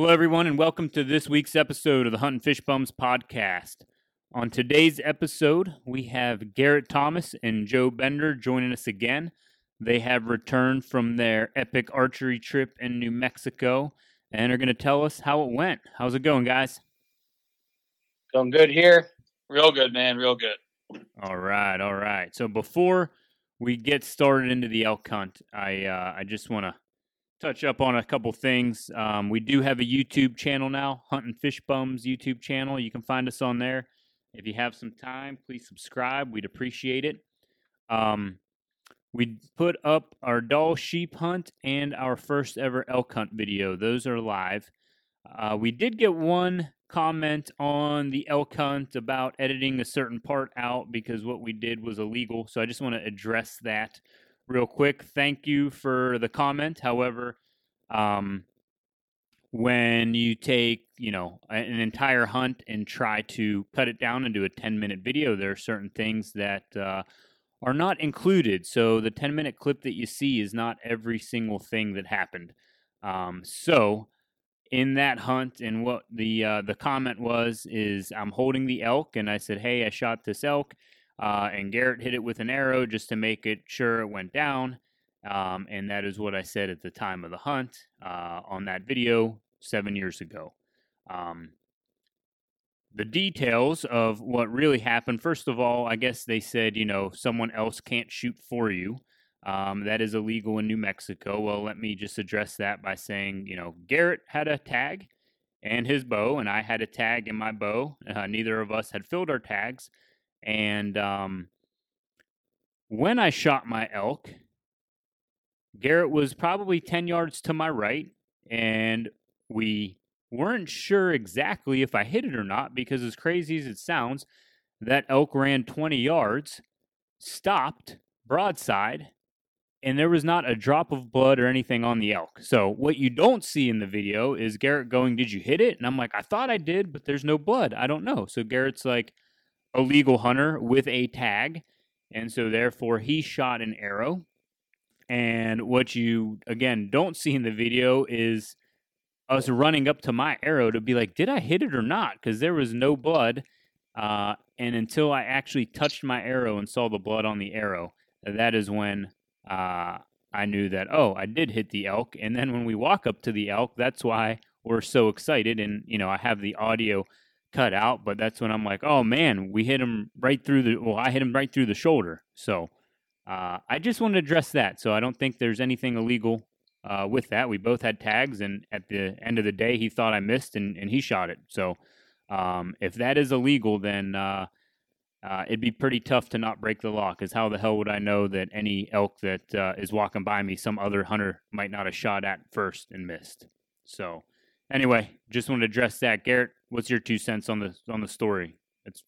Hello, everyone, and welcome to this week's episode of the Hunting Fish Bums podcast. On today's episode, we have Garrett Thomas and Joe Bender joining us again. They have returned from their epic archery trip in New Mexico and are going to tell us how it went. How's it going, guys? Going good here. Real good, man. Real good. All right, all right. So before we get started into the elk hunt, I uh, I just want to touch up on a couple things. Um, we do have a YouTube channel now, Hunting Fish Bums YouTube channel. You can find us on there. If you have some time, please subscribe. We'd appreciate it. Um, we put up our Dall sheep hunt and our first ever elk hunt video. Those are live. Uh, we did get one comment on the elk hunt about editing a certain part out because what we did was illegal. So I just want to address that real quick. Thank you for the comment. However, um, when you take you know an entire hunt and try to cut it down into a 10 minute video there are certain things that uh, are not included so the 10 minute clip that you see is not every single thing that happened um, so in that hunt and what the uh, the comment was is i'm holding the elk and i said hey i shot this elk uh, and Garrett hit it with an arrow just to make it sure it went down. Um, and that is what I said at the time of the hunt uh, on that video seven years ago. Um, the details of what really happened, first of all, I guess they said, you know, someone else can't shoot for you. Um, that is illegal in New Mexico. Well, let me just address that by saying, you know, Garrett had a tag and his bow, and I had a tag in my bow. Uh, neither of us had filled our tags. And um, when I shot my elk, Garrett was probably 10 yards to my right, and we weren't sure exactly if I hit it or not because, as crazy as it sounds, that elk ran 20 yards, stopped broadside, and there was not a drop of blood or anything on the elk. So, what you don't see in the video is Garrett going, Did you hit it? And I'm like, I thought I did, but there's no blood. I don't know. So, Garrett's like, a legal hunter with a tag. And so, therefore, he shot an arrow. And what you, again, don't see in the video is us running up to my arrow to be like, did I hit it or not? Because there was no blood. Uh, and until I actually touched my arrow and saw the blood on the arrow, that is when uh, I knew that, oh, I did hit the elk. And then when we walk up to the elk, that's why we're so excited. And, you know, I have the audio cut out, but that's when I'm like, oh man, we hit him right through the. Well, I hit him right through the shoulder. So uh, I just wanted to address that. So I don't think there's anything illegal uh, with that. We both had tags, and at the end of the day, he thought I missed, and, and he shot it. So um, if that is illegal, then uh, uh it'd be pretty tough to not break the law. Because how the hell would I know that any elk that uh, is walking by me, some other hunter might not have shot at first and missed? So anyway, just want to address that. Garrett, what's your two cents on the on the story? It's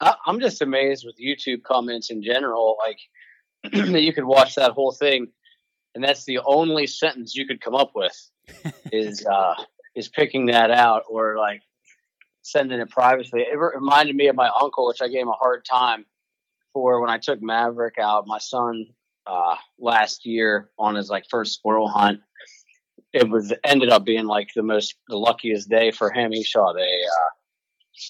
I'm just amazed with YouTube comments in general, like that you could watch that whole thing, and that's the only sentence you could come up with is uh, is picking that out or like sending it privately. It reminded me of my uncle, which I gave him a hard time for when I took Maverick out, my son, uh, last year on his like first squirrel hunt it was ended up being like the most the luckiest day for him. He shot a uh,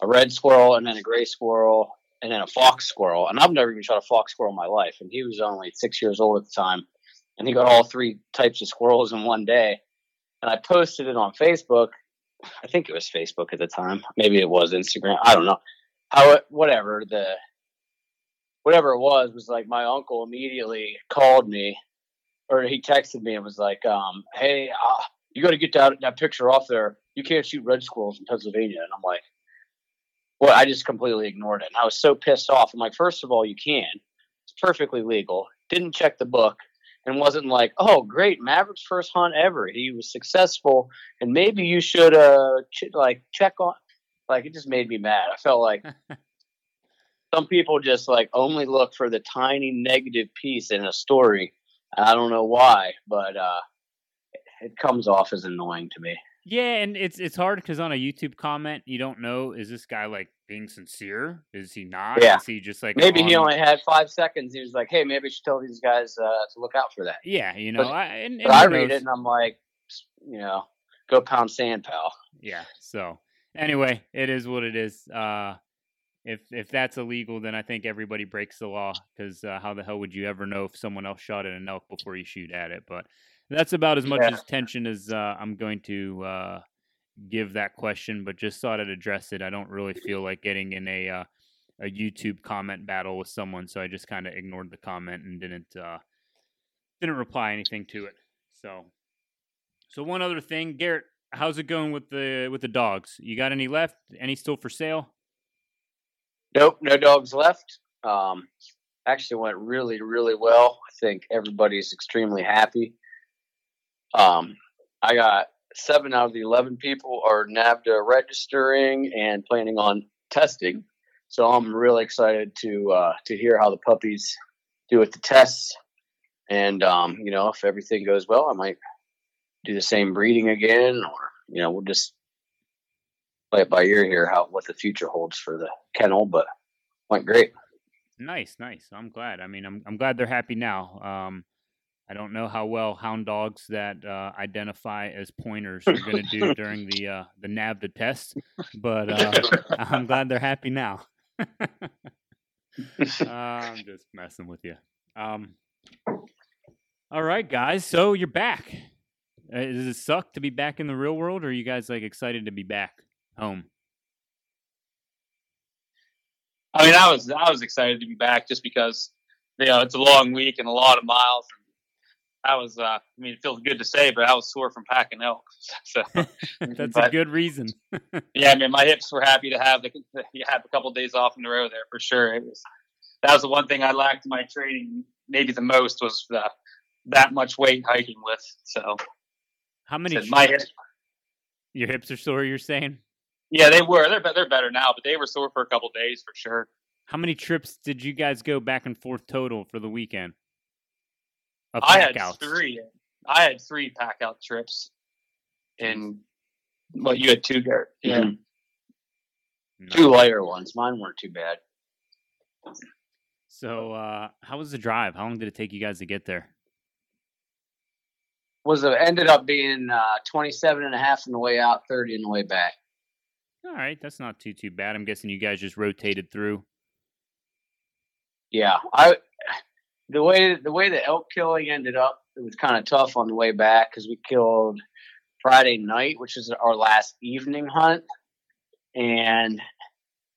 a red squirrel and then a gray squirrel and then a fox squirrel. And I've never even shot a fox squirrel in my life. And he was only six years old at the time, and he got all three types of squirrels in one day. And I posted it on Facebook. I think it was Facebook at the time. Maybe it was Instagram. I don't know. How it, whatever the whatever it was was like my uncle immediately called me or he texted me and was like, um, "Hey, uh, you got to get that that picture off there. You can't shoot red squirrels in Pennsylvania." And I'm like, "Well, I just completely ignored it." And I was so pissed off. I'm like, first of all, you can. It's perfectly legal. Didn't check the book." And wasn't like, oh, great, Maverick's first hunt ever. He was successful, and maybe you should, uh, ch- like, check on. Like, it just made me mad. I felt like some people just like only look for the tiny negative piece in a story I don't know why, but uh, it comes off as annoying to me. Yeah, and it's it's hard because on a YouTube comment, you don't know is this guy like being sincere? Is he not? Yeah. Is he just like maybe on... he only had five seconds? He was like, "Hey, maybe I should tell these guys uh, to look out for that." Yeah, you know, but, I, and, and I read it and I'm like, you know, go pound sand, pal. Yeah. So anyway, it is what it is. Uh, if if that's illegal, then I think everybody breaks the law because uh, how the hell would you ever know if someone else shot at an elk before you shoot at it? But that's about as much yeah. attention as uh, I'm going to uh, give that question. But just thought I'd address it. I don't really feel like getting in a uh, a YouTube comment battle with someone, so I just kind of ignored the comment and didn't uh, didn't reply anything to it. So, so one other thing, Garrett, how's it going with the with the dogs? You got any left? Any still for sale? Nope, no dogs left. Um, actually went really, really well. I think everybody's extremely happy. Um, I got seven out of the 11 people are NAVHDA registering and planning on testing. So I'm really excited to uh, to hear how the puppies do at the tests. And um, you know, if everything goes well, I might do the same breeding again, or you know, we'll just play it by ear here how what the future holds for the kennel. But went great. Nice, nice. I'm glad. I mean, I'm I'm glad they're happy now. Um, I don't know how well hound dogs that uh, identify as pointers are going to do during the uh, the NAVHDA test, but uh, I'm glad they're happy now. I'm just messing with you. Um, all right, guys. So you're back. Uh, does it suck to be back in the real world, or are you guys like excited to be back home? I mean, I was I was excited to be back just because you know it's a long week and a lot of miles. I was, uh, I mean, it feels good to say, but I was sore from packing elk. So that's but, a good reason. yeah, I mean, my hips were happy to have the you have a couple of days off in the row there for sure. It was that was the one thing I lacked in my training, maybe the most was the, that much weight hiking with. So how many? my hips, your hips are sore. You're saying? Yeah, they were. They're they're better now, but they were sore for a couple days for sure. How many trips did you guys go back and forth total for the weekend? I had outs. three. I had three pack out trips, and well, you had two, Garrett. Yeah, mm-hmm. two lighter ones. Mine weren't too bad. So, uh, how was the drive? How long did it take you guys to get there? Was it ended up being uh, 27 and a half on the way out, 30 on the way back. All right, that's not too too bad. I'm guessing you guys just rotated through. Yeah, I the way the way the elk killing ended up, it was kind of tough on the way back because we killed Friday night, which is our last evening hunt, and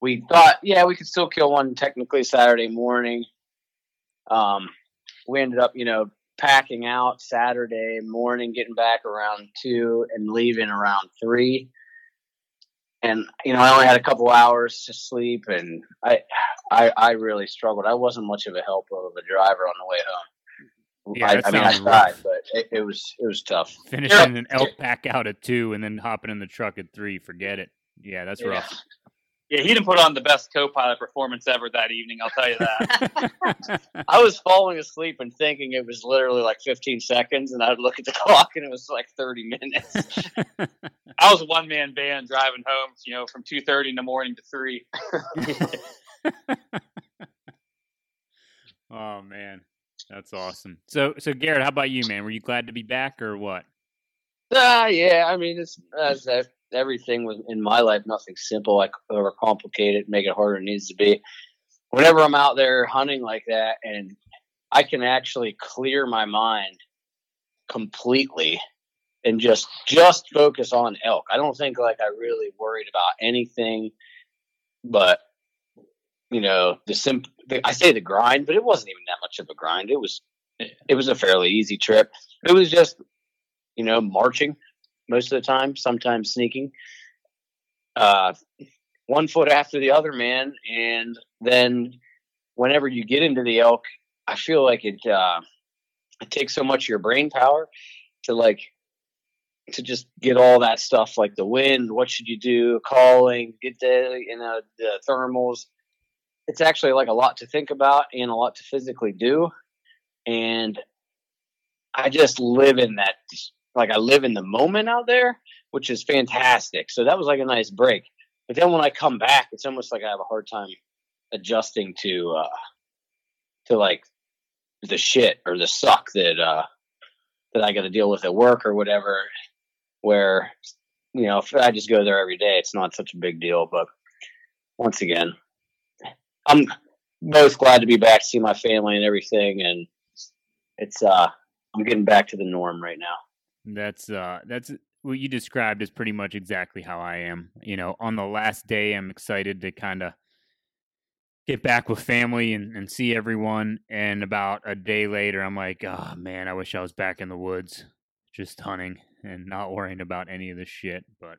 we thought, yeah, we could still kill one technically Saturday morning. Um, we ended up, you know, packing out Saturday morning, getting back around two, and leaving around three and you know I only had a couple hours to sleep, and I, I, I really struggled. I wasn't much of a help of a driver on the way home. Yeah, I, I mean, I tried, but it, it, was it was tough. Finishing an elk pack out at two, and then hopping in the truck at three. Forget it. Yeah, that's yeah. rough. Yeah, he didn't put on the best co-pilot performance ever that evening. I'll tell you that. I was falling asleep and thinking it was literally like 15 seconds, and I'd look at the clock and it was like 30 minutes. I was a one-man band driving home, you know, from 2:30 in the morning to three. oh man, that's awesome. So, so Garrett, how about you, man? Were you glad to be back or what? Uh, yeah, I mean, it's as everything was in my life, nothing simple. I overcomplicate it, make it harder than it needs to be. Whenever I'm out there hunting like that, and I can actually clear my mind completely and just just focus on elk. I don't think like I really worried about anything, but you know the simp. I say the grind, but it wasn't even that much of a grind. It was it was a fairly easy trip. It was just you know marching most of the time, sometimes sneaking. Uh, one foot after the other, man. And then whenever you get into the elk, I feel like it uh, it takes so much of your brain power to like to just get all that stuff like the wind, what should you do, calling, get the you know the thermals. It's actually like a lot to think about and a lot to physically do, and I just live in that like I live in the moment out there, which is fantastic. So that was like a nice break. But then when I come back, it's almost like I have a hard time adjusting to uh to like the shit or the suck that uh that I got to deal with at work or whatever. where you know if I just go there every day, it's not such a big deal. But once again, I'm both glad to be back to see my family and everything, and it's uh I'm getting back to the norm right now. That's uh that's what you described is pretty much exactly how I am. You know, on the last day I'm excited to kind of get back with family and, and see everyone and about a day later I'm like, oh man, I wish I was back in the woods just hunting and not worrying about any of this shit. But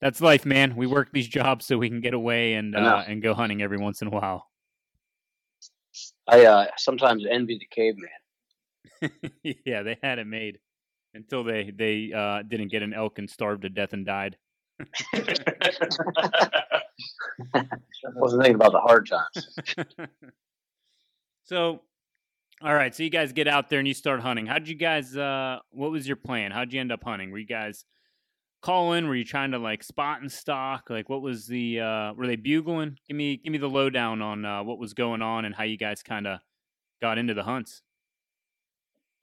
that's life, man. We work these jobs so we can get away and uh, and go hunting every once in a while. I uh, sometimes envy the caveman. yeah, they had it made until they they uh, didn't get an elk and starved to death and died. Wasn't thinking about the hard times. so, all right. So you guys get out there and you start hunting. How'd you guys? Uh, what was your plan? How'd you end up hunting? Were you guys calling? Were you trying to like spot and stock? Like, what was the? Uh, were they bugling? Give me give me the lowdown on uh, what was going on and how you guys kind of got into the hunts.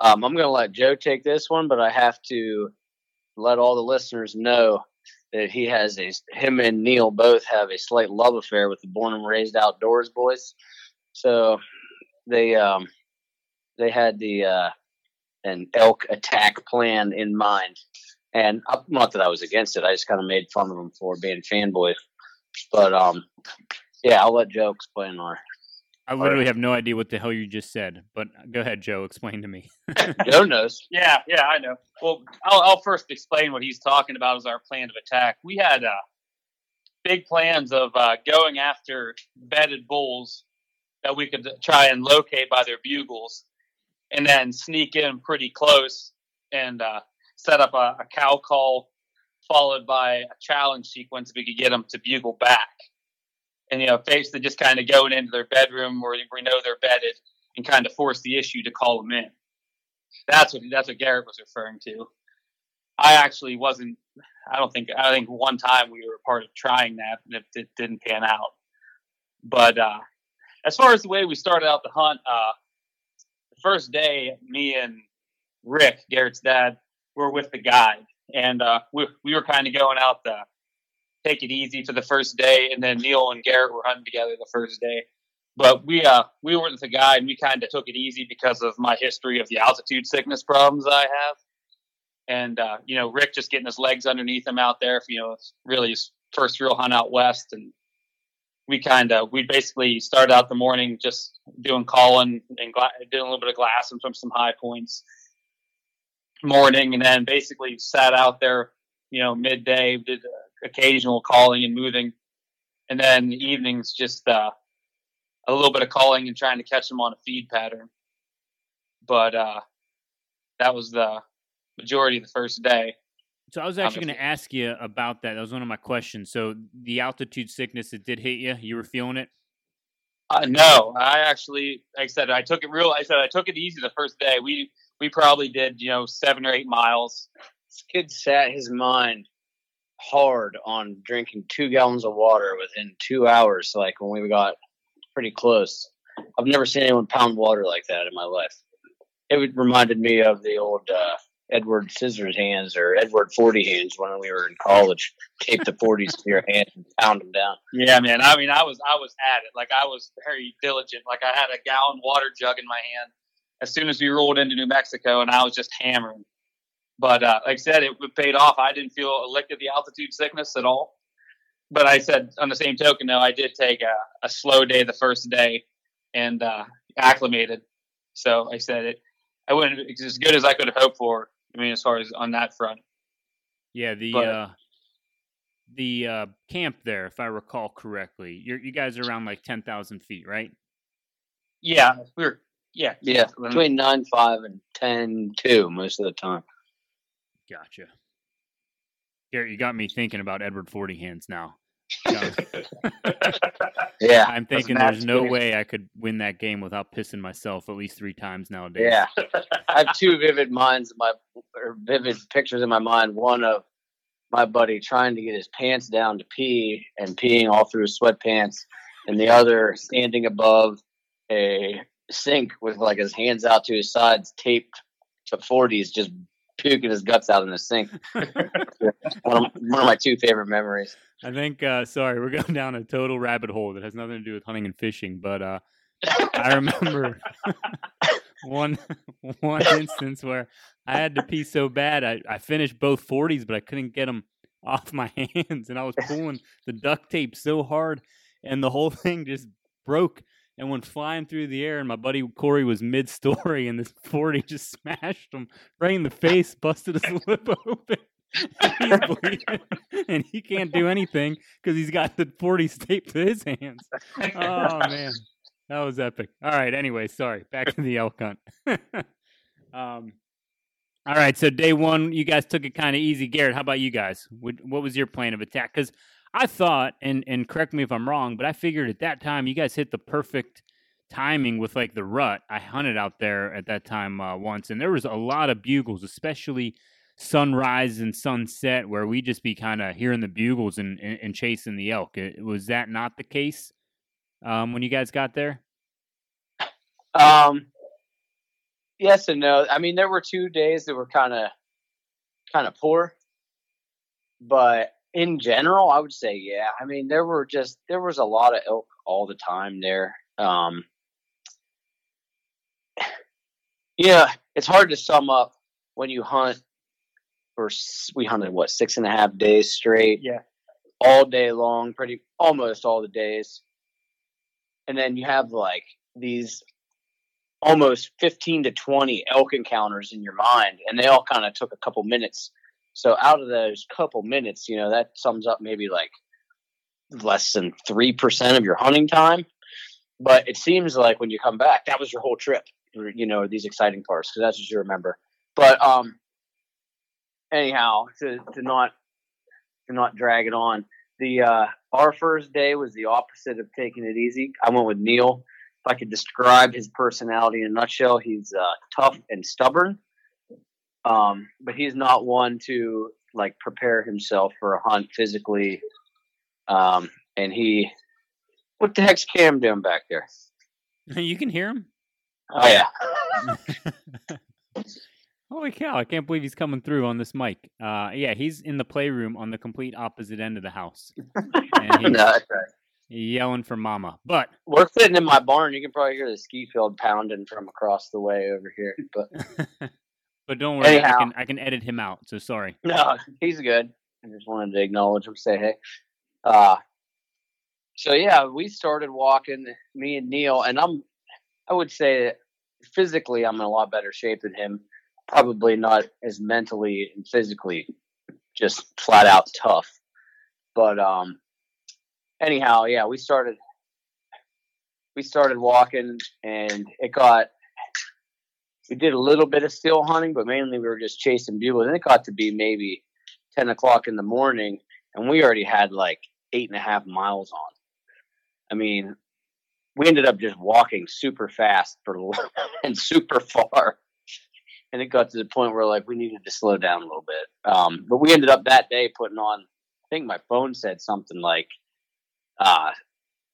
Um, I'm going to let Joe take this one, but I have to let all the listeners know that he has a him and Neil both have a slight love affair with the Born and Raised Outdoors boys. So they um, they had the uh, an elk attack plan in mind, and not that I was against it. I just kind of made fun of them for being fanboys. But um, yeah, I'll let Joe explain our I literally have no idea what the hell you just said, but go ahead, Joe. Explain to me. Joe knows. Yeah, yeah, I know. Well, I'll, I'll, first explain what he's talking about as our plan of attack. We had uh, big plans of uh, going after bedded bulls that we could try and locate by their bugles, and then sneak in pretty close and uh, set up a, a cow call followed by a challenge sequence if we could get them to bugle back and you know, basically just kind of going into their bedroom where we know they're bedded and kind of force the issue to call them in. That's what that's what Garrett was referring to. I actually wasn't. I don't think. I think one time we were a part of trying that, and it, it didn't pan out. But uh, as far as the way we started out the hunt, uh, the first day, me and Rick, Garrett's dad, were with the guide, and uh, we we were kind of going out the take it easy for the first day, and then Neil and Garrett were hunting together the first day. But we uh we weren't the guy, and we kind of took it easy because of my history of the altitude sickness problems I have, and uh, you know Rick just getting his legs underneath him out there, you know, it's really his first real hunt out west, and we kind of we basically started out the morning just doing calling and gla- doing a little bit of glassing from some high points morning, and then basically sat out there, you know, midday did occasional calling and moving, and then evenings just uh, a little bit of calling and trying to catch them on a feed pattern. But uh, that was the majority of the first day. So I was actually going to ask you about that. That was one of my questions. So the altitude sickness, it did hit you. You were feeling it. Uh, no, I actually, like I said, I took it real. I said I took it easy the first day. We we probably did, you know, seven or eight miles. This kid sat his mind hard on drinking two gallons of water within two hours. Like when we got pretty close, I've never seen anyone pound water like that in my life. It reminded me of the old uh, Edward Scissors hands or Edward Forty hands when we were in college. Tape the forties to your hand and pound them down. Yeah, man. I mean, I was I was at it. Like I was very diligent. Like I had a gallon water jug in my hand as soon as we rolled into New Mexico, and I was just hammering. But uh, like I said, it paid off. I didn't feel a lick of the altitude sickness at all. But I said, on the same token, though, I did take a, a slow day the first day and uh, acclimated. So I said it. I went as good as I could have hoped for. I mean, as far as on that front. Yeah, the but, uh, the uh, camp there, if I recall correctly, you you guys are around like ten thousand feet, right? Yeah, we are Yeah, yeah, between nine five and ten two most of the time. Gotcha. Garrett, you got me thinking about Edward Forty Hands now. yeah, I'm thinking there's no game. way I could win that game without pissing myself at least three times nowadays. Yeah, I have two vivid minds, my or vivid pictures in my mind. One of my buddy trying to get his pants down to pee and peeing all through his sweatpants, and the other standing above a sink with like his hands out to his sides, taped to 40s, just puking his guts out in the sink. one, of, one of my two favorite memories. I think. Uh, sorry, we're going down a total rabbit hole that has nothing to do with hunting and fishing. But uh, I remember one one instance where I had to pee so bad. I, I finished both forties, but I couldn't get them off my hands, and I was pulling the duct tape so hard, and the whole thing just broke and went flying through the air. And my buddy Corey was mid story, and this 40 just smashed him right in the face, busted his lip open. he's bleeding, and he can't do anything because he's got the 40 taped to his hands. Oh, man. That was epic. All right. Anyway, sorry. Back to the elk hunt. um, all right. So day one, you guys took it kind of easy. Garrett, how about you guys? What was your plan of attack? Because I thought, and and correct me if I'm wrong, but I figured at that time you guys hit the perfect timing with like the rut. I hunted out there at that time uh, once, and there was a lot of bugles, especially sunrise and sunset, where we just be kind of hearing the bugles and, and, and, chasing the elk. Was that not the case um, when you guys got there? Um, yes and no. I mean, there were two days that were kind of kind of poor, but in general, I would say, yeah. I mean, there were just there was a lot of elk all the time there. Um, yeah, it's hard to sum up when you hunt for we hunted what six and a half days straight. Yeah, all day long, pretty almost all the days, and then you have like these almost 15 to 20 elk encounters in your mind and they all kind of took a couple minutes so out of those couple minutes, you know, that sums up maybe like less than 3% of your hunting time. But it seems like when you come back, that was your whole trip, you know, these exciting parts, because that's what you remember. But um, anyhow, to, to not to not drag it on, the uh, our first day was the opposite of taking it easy. I went with Neil. If I could describe his personality in a nutshell, he's uh, tough and stubborn. Um, but he's not one to like prepare himself for a hunt physically. Um, and he, what the heck's Cam doing back there? You can hear him. Oh yeah. Holy cow! I can't believe he's coming through on this mic. Uh, yeah, he's in the playroom on the complete opposite end of the house, and he's no, right. yelling for mama. But we're sitting in my barn. You can probably hear the ski field pounding from across the way over here. But But don't worry, Anyhow. I can I can edit him out. So sorry. No, he's good. I just wanted to acknowledge him, say hey. Uh, so yeah, we started walking, me and Neil, and I'm, I would say, physically, I'm in a lot better shape than him. Probably not as mentally and physically, just flat out tough. But um, anyhow, yeah, we started, we started walking, and it got we did a little bit of still hunting, but mainly we were just chasing bugles. And it got to be maybe 10 o'clock in the morning, and we already had like eight and a half miles on. I mean, we ended up just walking super fast for and super far. And it got to the point where like we needed to slow down a little bit. Um, but we ended up that day putting on, I think my phone said something like uh,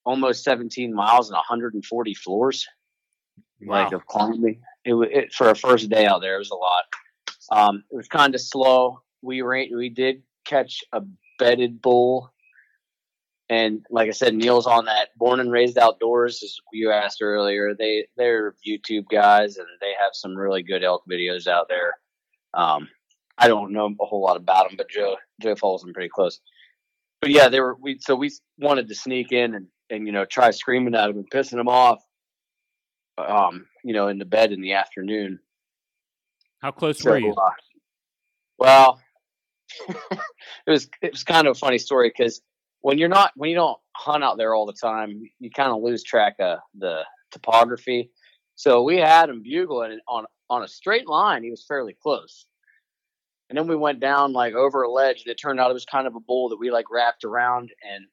almost 17 miles and 140 floors wow. like of climbing it, it for a first day out there. It was a lot. Um, it was kind of slow. We ran, we did catch a bedded bull, and like I said, Neil's on that born and raised outdoors, as you asked earlier. They they're YouTube guys, and they have some really good elk videos out there. Um, I don't know a whole lot about them, but Joe Joe follows them pretty close. But yeah, they were we so we wanted to sneak in and and you know try screaming at them and pissing them off um, you know, in the bed in the afternoon. How close so, were you? Uh, well, it was it was kind of a funny story because when you're not when you don't hunt out there all the time, you kind of lose track of the topography. So we had him bugling on on a straight line. He was fairly close, and then we went down like over a ledge, and it turned out it was kind of a bull that we like wrapped around. And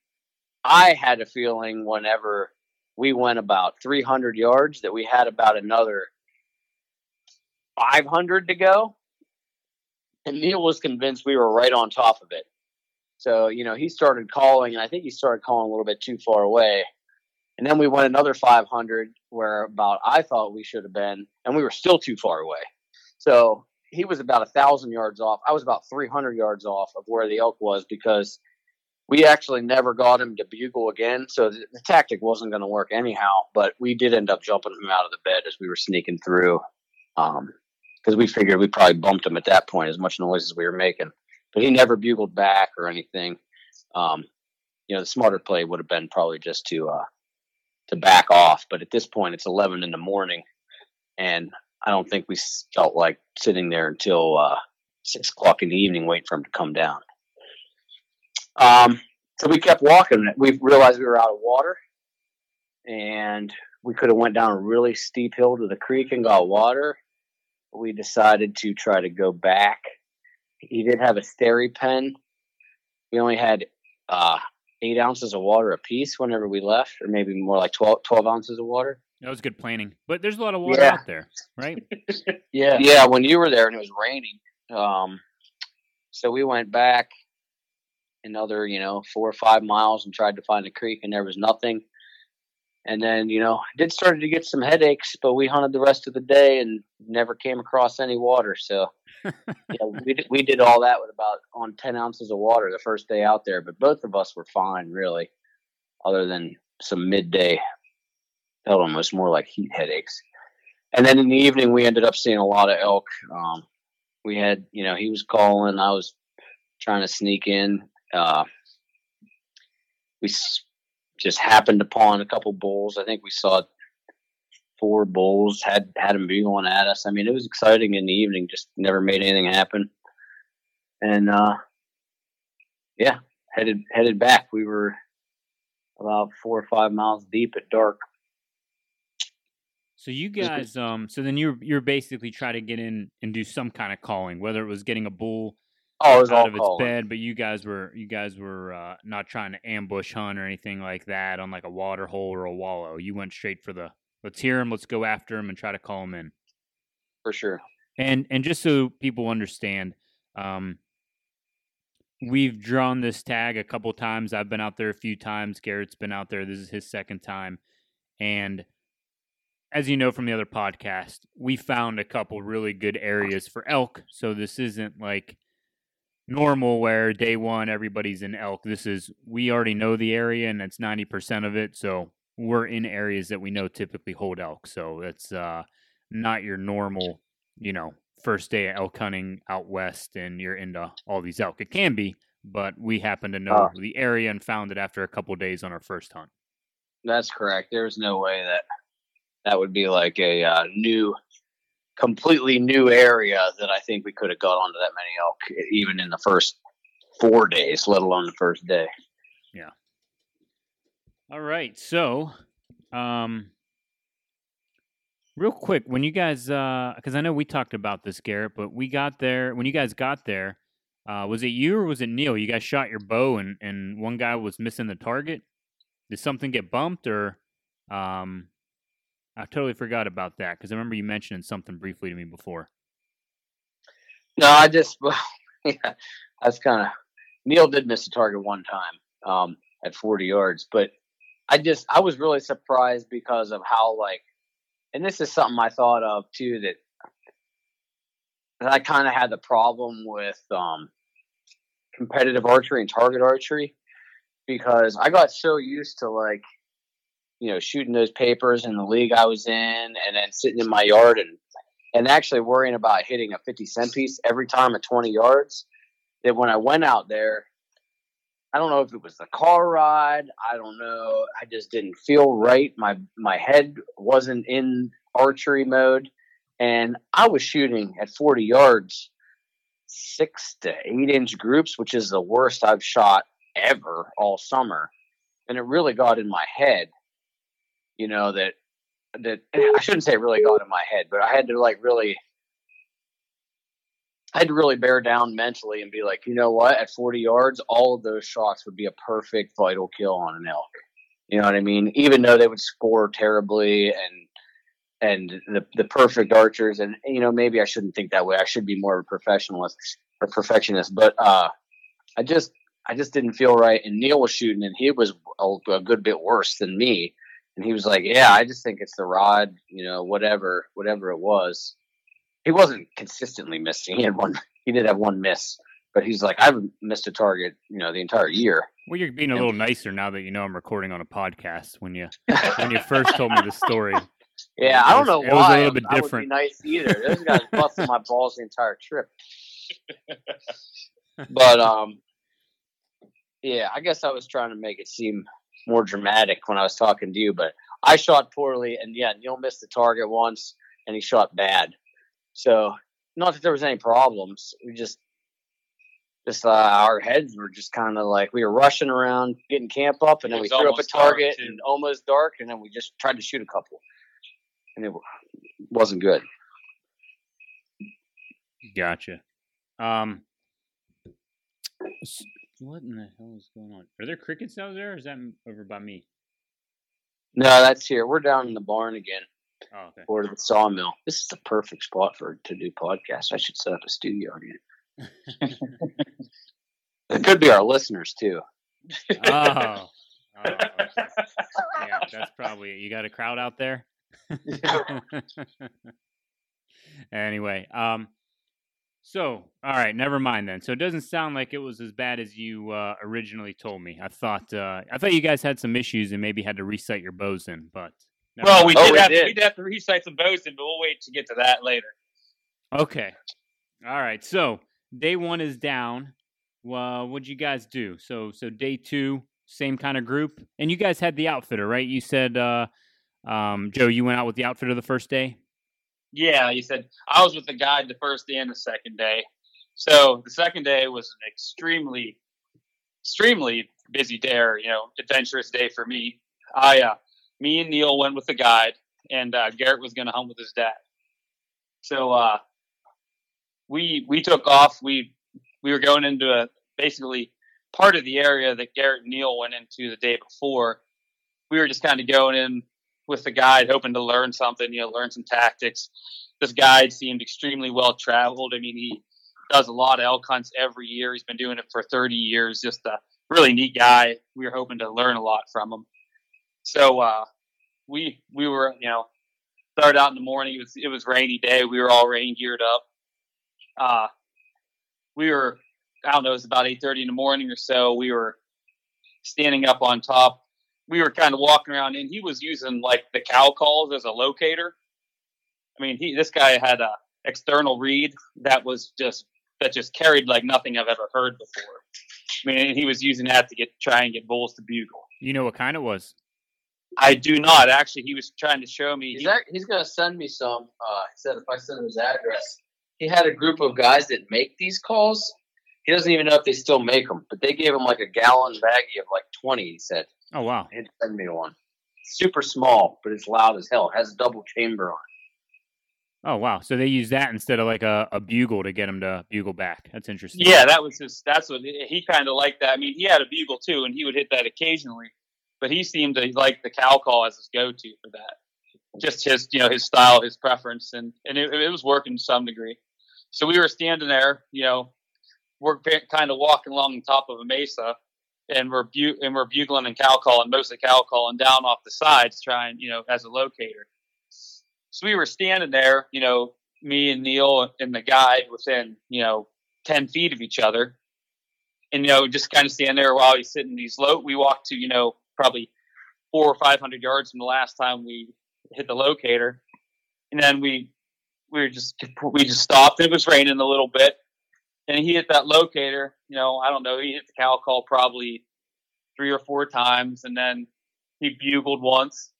I had a feeling whenever we went about 300 yards, that we had about another 500 to go. And Neil was convinced we were right on top of it. So, you know, he started calling, and I think he started calling a little bit too far away. And then we went another 500 where about I thought we should have been, and we were still too far away. So he was about a thousand yards off. I was about 300 yards off of where the elk was because we actually never got him to bugle again. So the, the tactic wasn't going to work anyhow, but we did end up jumping him out of the bed as we were sneaking through. Um, cause we figured we probably bumped him at that point as much noise as we were making, but he never bugled back or anything. Um, you know, the smarter play would have been probably just to, uh, to back off. But at this point, it's 11 in the morning, and I don't think we felt like sitting there until uh, six o'clock in the evening waiting for him to come down. Um, so we kept walking. We realized we were out of water, and we could have went down a really steep hill to the creek and got water. We decided to try to go back. He did have a SteriPEN. We only had uh, eight ounces of water a piece whenever we left, or maybe more like 12, 12 ounces of water. That was good planning. But there's a lot of water Yeah. out there, right? Yeah. Yeah, when you were there and it was raining. Um, so we went back another, you know, four or five miles and tried to find a creek, and there was nothing. And then, you know, I did started to get some headaches, but we hunted the rest of the day and never came across any water. So, yeah, we did, we did all that with about on ten ounces of water the first day out there. But both of us were fine, really, other than some midday felt almost more like heat headaches. And then in the evening, we ended up seeing a lot of elk. Um, we had, you know, he was calling, I was trying to sneak in. Uh, we s- just happened upon a couple bulls. I think we saw four bulls had had them bugling at us. I mean, it was exciting in the evening. Just never made anything happen. And uh, yeah, headed headed back. We were about four or five miles deep at dark. So you guys, um, so then you're you're basically trying to get in and do some kind of calling, whether it was getting a bull Oh, it was out of its calling. bed, but you guys were you guys were uh, not trying to ambush hunt or anything like that on like a water hole or a wallow. You went straight for the let's hear him, let's go after him, and try to call him in. for sure. And and just so people understand, um, we've drawn this tag a couple times. I've been out there a few times. Garrett's been out there. This is his second time, and as you know from the other podcast, we found a couple really good areas for elk. So this isn't like normal where day one everybody's in elk. This is we already know the area and it's ninety percent of it. So we're in areas that we know typically hold elk. So it's uh, not your normal, you know, first day of elk hunting out west and you're into all these elk. It can be, but we happen to know Oh. the area and found it after a couple days on our first hunt. That's correct. There's no way that that would be like a uh, new, completely new area that I think we could have got onto that many elk, even in the first four days, let alone the first day. Yeah. All right. So, um, real quick, when you guys, because I know we talked about this, Garrett, but we got there, when you guys got there, uh, was it you or was it Neil? You guys shot your bow and, and one guy was missing the target. Did something get bumped or, um, I totally forgot about that because I remember you mentioning something briefly to me before. No, I just, yeah, I was kind of, Neil did miss a target one time um, at 40 yards, but I just, I was really surprised because of how, like, and this is something I thought of too that, that I kind of had the problem with um, competitive archery and target archery because I got so used to, like, you know, shooting those papers in the league I was in and then sitting in my yard and and actually worrying about hitting a 50 cent piece every time at 20 yards that when I went out there, I don't know if it was the car ride. I don't know. I just didn't feel right. My, my head wasn't in archery mode and I was shooting at 40 yards, six to eight inch groups, which is the worst I've shot ever all summer. And it really got in my head, you know, that that I shouldn't say really got in my head, but I had to like really I had to really bear down mentally and be like, you know what, at 40 yards, all of those shots would be a perfect vital kill on an elk. You know what I mean? Even though they would score terribly and and the the perfect archers and you know maybe I shouldn't think that way. I should be more of a professionalist or perfectionist, but uh I just I just didn't feel right and Neil was shooting and he was a, a good bit worse than me and he was like, "Yeah, I just think it's the rod, you know, whatever, whatever it was." he wasn't consistently missing. He had one. He did have one miss, but he's like, I've missed a target, you know, the entire year. Well, you're being a little nicer now that you know I'm recording on a podcast. When you when you first told me the story, Yeah, I don't know It why. was a little bit I different. nice either. Those guys busted my balls the entire trip. But um, yeah, I guess I was trying to make it seem more dramatic when I was talking to you. But I shot poorly, and yeah, Neil missed the target once, and he shot bad. So not that there was any problems. We just just uh, our heads were just kind of like we were rushing around getting camp up, and then we threw up a target and almost dark, and then we just tried to shoot a couple, and it wasn't good. gotcha. Um, s- what in the hell is going on? Are there crickets out there? Or is that over by me? No, that's here. We're down in the barn again, Oh, okay. or the sawmill. This is the perfect spot for to do podcasts. I should set up a studio here. it could be our listeners too. Oh, oh okay. yeah, that's probably it. You got a crowd out there. anyway, um, so all right, never mind then. So it doesn't sound like it was as bad as you uh, originally told me. I thought uh, I thought you guys had some issues and maybe had to recite your bows in, but never Well, we mind. Oh, did we have did. to we'd have to recite some bows in, but we'll wait to get to that later. Okay. All right. So day one is down. Well, what'd you guys do? So so day two, same kind of group, and you guys had the outfitter, right? You said, uh, um, Joe, you went out with the outfitter the first day. Yeah, you said I was with the guide the first day and the second day. So the second day was an extremely, extremely busy day, or you know, adventurous day for me. I, uh, me and Neil went with the guide, and uh, Garrett was going to hunt with his dad. So uh, we we took off. We we were going into a basically part of the area that Garrett and Neil went into the day before. We were just kind of going in with the guide, hoping to learn something, you know, learn some tactics. This guide seemed extremely well traveled. I mean, he does a lot of elk hunts every year. He's been doing it for 30 years. Just a really neat guy. We were hoping to learn a lot from him. So uh, we we were, you know, started out in the morning. It was it was rainy day. We were all rain geared up. Uh, we were, I don't know, it was about 8:30 in the morning or so. We were standing up on top we were kind of walking around and he was using like the cow calls as a locator. I mean, he this guy had a external reed that was just that just carried like nothing I've ever heard before. I mean, he was using that to get try and get bulls to bugle. You know what kind it was? I do not actually. He was trying to show me. He's, he- act- he's gonna send me some. Uh, he said if I send him his address, he had a group of guys that make these calls. He doesn't even know if they still make them, but they gave him like a gallon baggie of like twenty. He said Oh wow. he'd send me one. Super small, but it's loud as hell. It has a double chamber on. it. Oh wow. So they use that instead of like a, a bugle to get him to bugle back. That's interesting. yeah, that was his. That's what he kind of liked. That. I mean, he had a bugle too, and he would hit that occasionally. But he seemed to like the cow call as his go-to for that. Just his, you know, his style, his preference, and and it, it was working to some degree. So we were standing there, you know, we're kind of walking along the top of a mesa, and we're bu- and we're bugling and cow calling, mostly cow calling down off the sides, trying, you know, as a locator. So we were standing there, you know, me and Neil and the guide within, you know, ten feet of each other, and you know, just kind of standing there while he's sitting these low. We walked to, you know, probably four or five hundred yards from the last time we hit the locator, and then we we were just we just stopped. It was raining a little bit, and he hit that locator. You know, I don't know. He hit the cow call probably three or four times, and then he bugled once.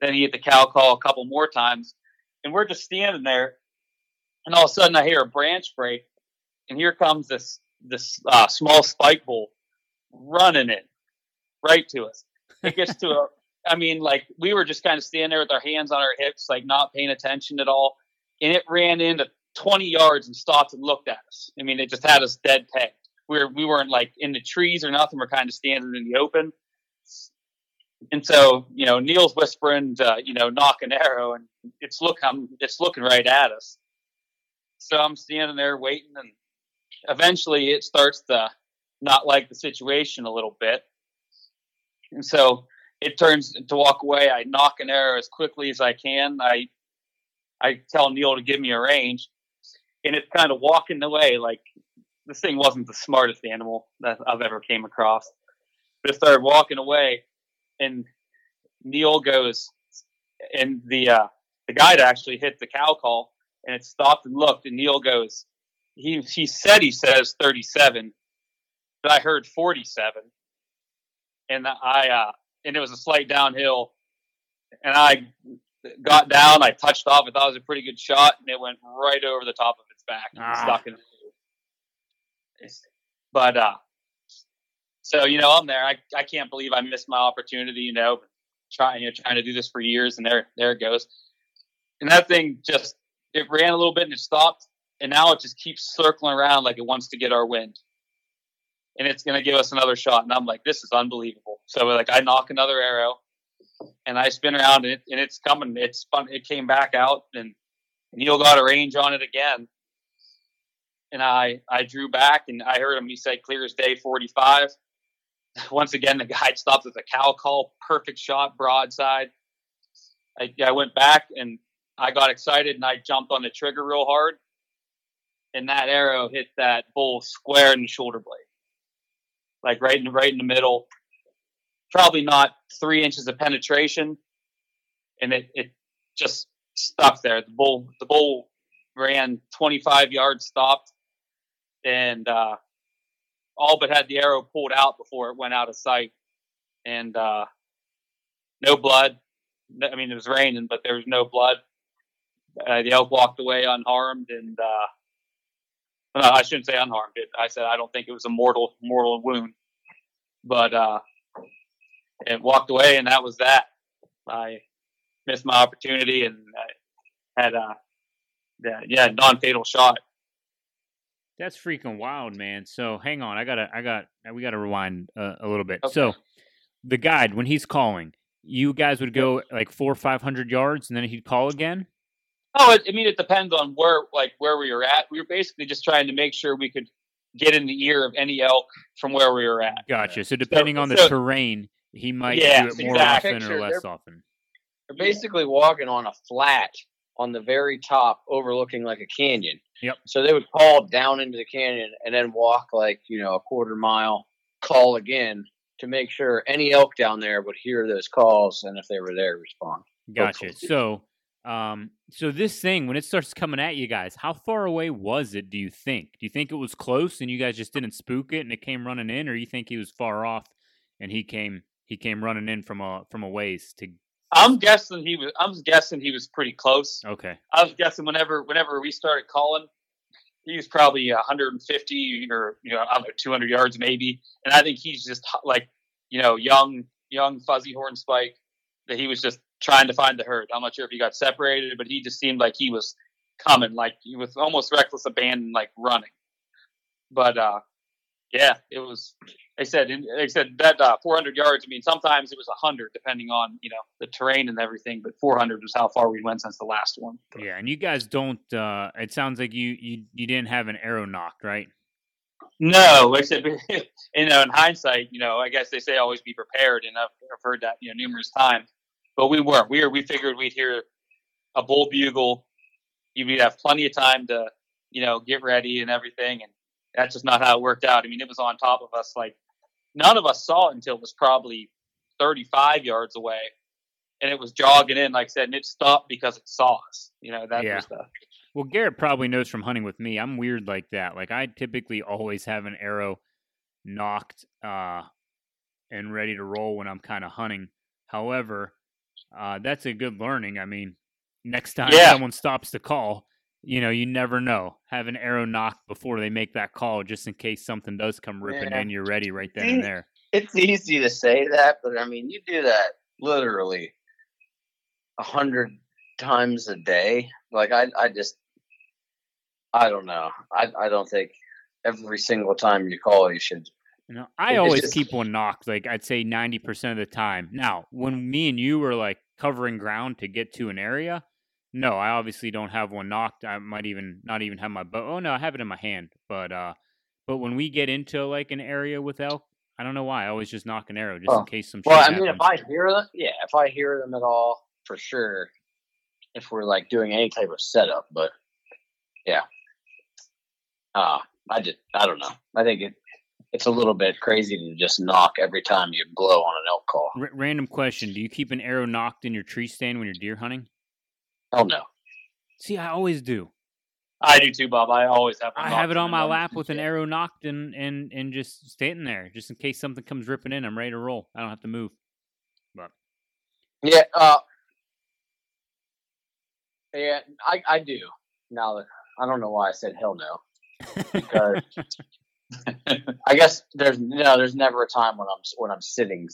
Then he hit the cow call a couple more times, and we're just standing there, and all of a sudden I hear a branch break, and here comes this this uh, small spike bull running it right to us. It gets to a, I mean, like we were just kind of standing there with our hands on our hips, like not paying attention at all, and it ran into 20 yards and stopped and looked at us. I mean, it just had us dead pegged. We were we weren't like in the trees or nothing. We're kind of standing in the open. And so, you know, Neil's whispering, to, you know, nock an arrow, and it's look, I'm, it's looking right at us. So I'm standing there waiting, and eventually it starts to not like the situation a little bit. And so it turns to walk away. I nock an arrow as quickly as I can. I I tell Neil to give me a range, and it's kind of walking away. Like this thing wasn't the smartest animal that I've ever came across. But it started walking away, and Neil goes, and the uh, the guide actually hit the cow call, and it stopped and looked, and Neil goes, he he said he says 37, but I heard 47, and I uh, and it was a slight downhill, and I got down, I touched off, I thought it was a pretty good shot, and it went right over the top of its back, Ah. stuck in. But uh, so you know, I'm there. I I can't believe I missed my opportunity. You know, trying you know trying to do this for years, and there there it goes. And that thing just it ran a little bit and it stopped, and now it just keeps circling around like it wants to get our wind. And it's going to give us another shot, and I'm like, this is unbelievable. So like, I nock another arrow, and I spin around, and, it, and it's coming. It's fun. It came back out, and Neil got a range on it again. And I I drew back, and I heard him. He said, "Clear as day, 45." Once again, the guide stopped with a cow call, perfect shot, broadside. I, I went back and I got excited and I jumped on the trigger real hard, and that arrow hit that bull square in the shoulder blade, like right in right in the middle. Probably not three inches of penetration, and it, it just stuck there. The bull the bull ran 25 yards, stopped, and uh, all but had the arrow pulled out before it went out of sight, and uh, no blood. I mean, it was raining, but there was no blood uh, the elk walked away unharmed, and uh, no, I shouldn't say unharmed. It, I said I don't think it was a mortal mortal wound, but uh, it walked away, and that was that. I missed my opportunity, and I had a yeah non fatal shot. That's freaking wild, man. So hang on, I gotta, I got, we gotta rewind uh, a little bit. Okay. So the guide, when he's calling, you guys would go like four or five hundred yards, and then he'd call again. Oh, it, I mean, it depends on where like where we were at. We were basically just trying to make sure we could get in the ear of any elk from where we were at. Gotcha. So depending on the so- terrain, he might Yeah, do it more exactly. often or less they're- often. They're basically walking on a flat on the very top, overlooking like a canyon. Yep. So they would call down into the canyon and then walk like you know a quarter mile, call again to make sure any elk down there would hear those calls and if they were there, respond. Gotcha. Hopefully. So, um, so this thing when it starts coming at you guys, how far away was it? Do you think? Do you think it was close and you guys just didn't spook it and it came running in, or you think he was far off and he came he came running in from a from a ways to? I'm guessing he was. I'm guessing he was pretty close. Okay. I was guessing whenever whenever we started calling, he was probably 150 or you know I don't know 200 yards maybe, and I think he's just like you know young young fuzzy horn spike that he was just trying to find the herd. I'm not sure if he got separated, but he just seemed like he was coming, like he was almost reckless abandon, like running. But uh, yeah, it was. They said, they said that uh, 400 yards. I mean, sometimes it was 100, depending on you know the terrain and everything. But 400 was how far we went since the last one. Yeah, and you guys don't. uh It sounds like you you you didn't have an arrow nocked, right? No, like I said, you know, in hindsight, you know, I guess they say always be prepared, and I've, I've heard that you know numerous times. But we weren't. We were. We figured we'd hear a bull bugle. You'd have plenty of time to, you know, get ready and everything, and that's just not how it worked out. I mean, it was on top of us. Like none of us saw it until it was probably 35 yards away, and it was jogging in. Like I said, and it stopped because it saw us. You know, that Yeah. was the Well, Garrett probably knows from hunting with me. I'm weird like that. Like I typically always have an arrow nocked uh, and ready to roll when I'm kind of hunting. However, uh, that's a good learning. I mean, next time Yeah. someone stops to call, you know, you never know. Have an arrow nocked before they make that call, just in case something does come ripping Yeah. in. You're ready right then and there. It's easy to say that, but I mean, you do that literally a hundred times a day. Like I, I just, I don't know. I, I don't think every single time you call, you should. You know, I always just- keep one nocked. Like I'd say ninety percent of the time. Now, when me and you were like covering ground to get to an area, no, I obviously don't have one nocked. I might even not even have my bow. Oh no, I have it in my hand. But uh, but when we get into like an area with elk, I don't know why. I always just nock an arrow just Oh. in case some. Well, shit I mean, if. I hear them, yeah, if I hear them at all, for sure, if we're like doing any type of setup. But yeah, uh, I just I don't know. I think it it's a little bit crazy to just nock every time you blow on an elk call. R- random question: Do you keep an arrow nocked in your tree stand when you're deer hunting? Hell no. See, I always do. I do too, Bob. I always have. I have it on my lap with an arrow nocked and and and just standing there, just in case something comes ripping in. I'm ready to roll. I don't have to move. But Yeah, uh, yeah, I I do. Now that I don't know why I said hell no because I guess there's no there's never a time when I'm when I'm sitting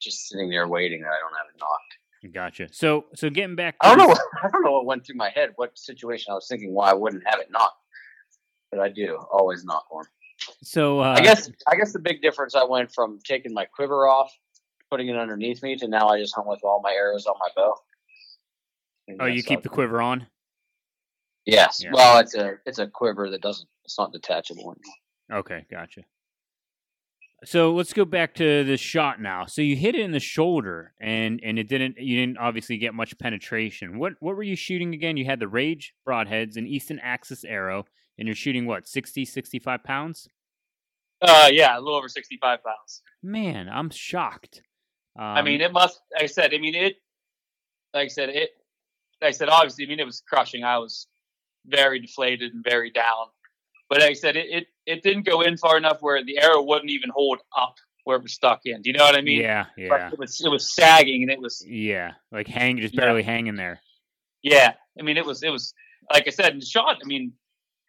just sitting there waiting that I don't have it nocked. Gotcha. So so getting back. I don't know. What, I don't know what went through my head. What situation I was thinking why I wouldn't have it nocked, but I do always nock one. So uh, I guess I guess the big difference I went from taking my quiver off, putting it underneath me, to now I just hunt with all my arrows on my bow. Think Oh, you keep the quiver on. Yes. Yeah. Well, it's a it's a quiver that doesn't it's not detachable. Okay, gotcha. So let's go back to the shot now. So you hit it in the shoulder, and and it didn't. You didn't obviously get much penetration. What what were you shooting again? You had the Rage broadheads, and Easton Axis arrow, and you're shooting what 60, 65 pounds. Uh, yeah, a little over sixty-five pounds. Man, I'm shocked. Um, I mean, it must. Like I said, I mean it. Like I said, it. Like I said, obviously, I mean it was crushing. I was very deflated and very down. But like I said, it, it it didn't go in far enough where the arrow wouldn't even hold up where it was stuck in. Do you know what I mean? yeah, Like, yeah, it was it was sagging and it was yeah. Like hang, just Yeah. barely hanging there. yeah. I mean, it was it was like I said, in the shot. I mean,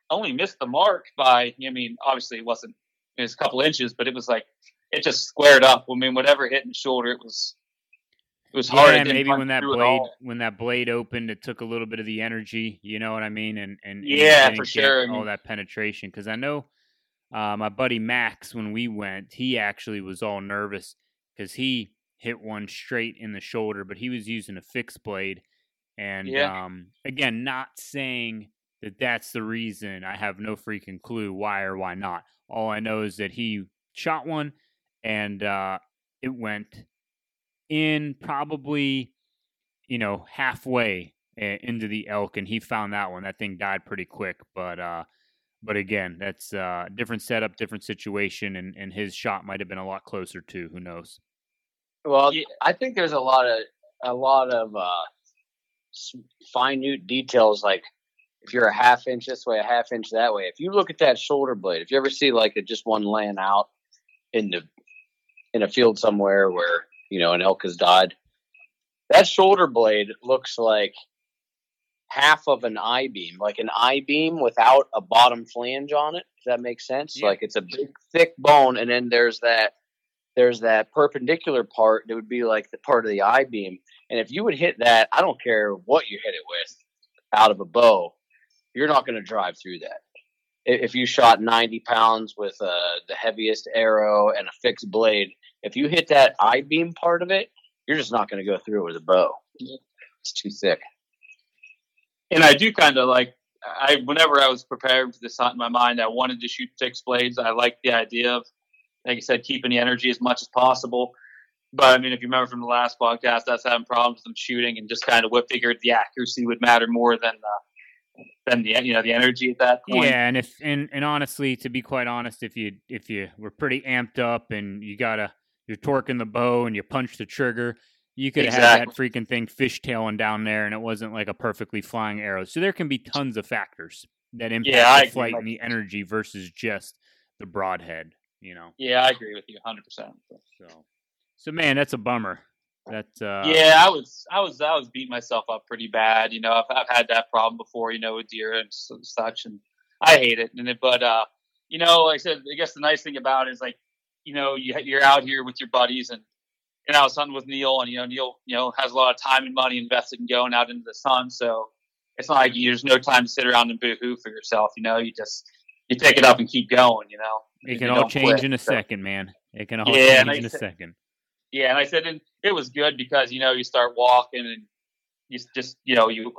only missed the mark by. I mean, obviously it wasn't. It was a couple inches, but it was like it just squared up. I mean, whatever hit in the shoulder, it was. It was hard. Yeah, maybe when that blade when that blade opened, it took a little bit of the energy. You know what I mean? And and, and Yeah, didn't for sure. I all mean- that penetration because I know uh, my buddy Max when we went, he actually was all nervous because he hit one straight in the shoulder, but he was using a fixed blade. And Yeah. um, again, not saying that that's the reason. I have no freaking clue why or why not. All I know is that he shot one and uh, it went in probably, you know, halfway uh, into the elk, and he found that one. That thing died pretty quick, but uh, but again, that's uh, different setup, different situation, and and his shot might have been a lot closer too. Who knows? Well, I think there's a lot of a lot of uh, s- minute details. Like if you're a half inch this way, a half inch that way. If you look at that shoulder blade, if you ever see like a, just one laying out in the in a field somewhere where you know an elk has died, that shoulder blade looks like half of an I beam, like an I beam without a bottom flange on it. If that makes sense, Yeah. like it's a big thick bone, and then there's that there's that perpendicular part that would be like the part of the I beam. And if you would hit that, I don't care what you hit it with out of a bow, you're not going to drive through that. If you shot 90 pounds with uh, the heaviest arrow and a fixed blade, if you hit that I beam part of it, you're just not going to go through it with a bow. It's too thick. and I do kind of like I whenever I was preparing for this hunt in my mind, I wanted to shoot six blades. I liked the idea of, like I said, keeping the energy as much as possible. But I mean, if you remember from the last podcast, I was having problems with them shooting, and just kind of what figured the accuracy would matter more than uh, than the you know the energy at that point. Yeah, and if and and honestly, to be quite honest, if you if you were pretty amped up and you gotta you're torquing the bow and you punch the trigger, you could have that freaking thing fishtailing down there, and it wasn't like a perfectly flying arrow. So there can be tons of factors that impact Yeah, the flight and the energy versus just the broadhead. You know, Yeah, I agree with you 100. percent so so man, that's a bummer. That uh, yeah, I was, I was, I was beating myself up pretty bad. You know, I've, I've had that problem before. You know, with deer and such, and I hate it. And it, but uh, you know, like I said, I guess the nice thing about it is like, you know, you you're out here with your buddies, and and I was hunting with Neil, and you know, Neil, you know, has a lot of time and money invested in going out into the sun, so it's not like you, there's no time to sit around and boo-hoo for yourself. You know, you just you pick it up and keep going. You know, it can all change quit. in a So- second, man. It can all Yeah, change in a said- second. Yeah, and I said and it was good because you know you start walking and you just you know you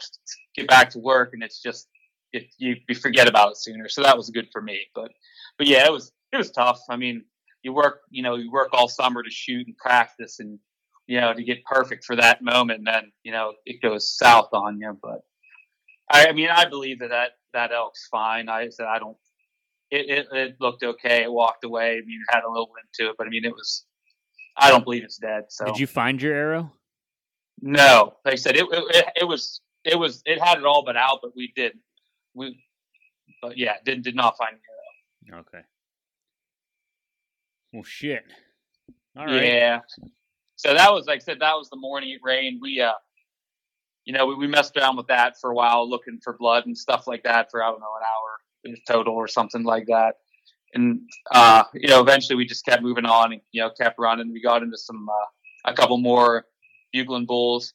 get back to work and it's just it, you you forget about it sooner. So that was good for me. But but yeah, it was it was tough. I mean, you work you know you work all summer to shoot and practice, and you know, to get perfect for that moment. And then, you know, it goes south on you. But I, I mean, I believe that, that that elk's fine. I said, I don't, it, it, it, looked okay. It walked away. I mean, it had a little wind to it, but I mean, it was, I don't believe it's dead. So did you find your arrow? No, like I said, it, it, it was, it was, it had it all but out, but we did, we, but yeah, did, did not find the arrow. Okay. Well, shit. All right. Yeah. So that was, like I said, that was the morning it rained. We, uh, you know, we, we messed around with that for a while, looking for blood and stuff like that for I don't know an hour total or something like that. And uh, you know, eventually we just kept moving on and you know kept running. We got into some uh, a couple more bugling bulls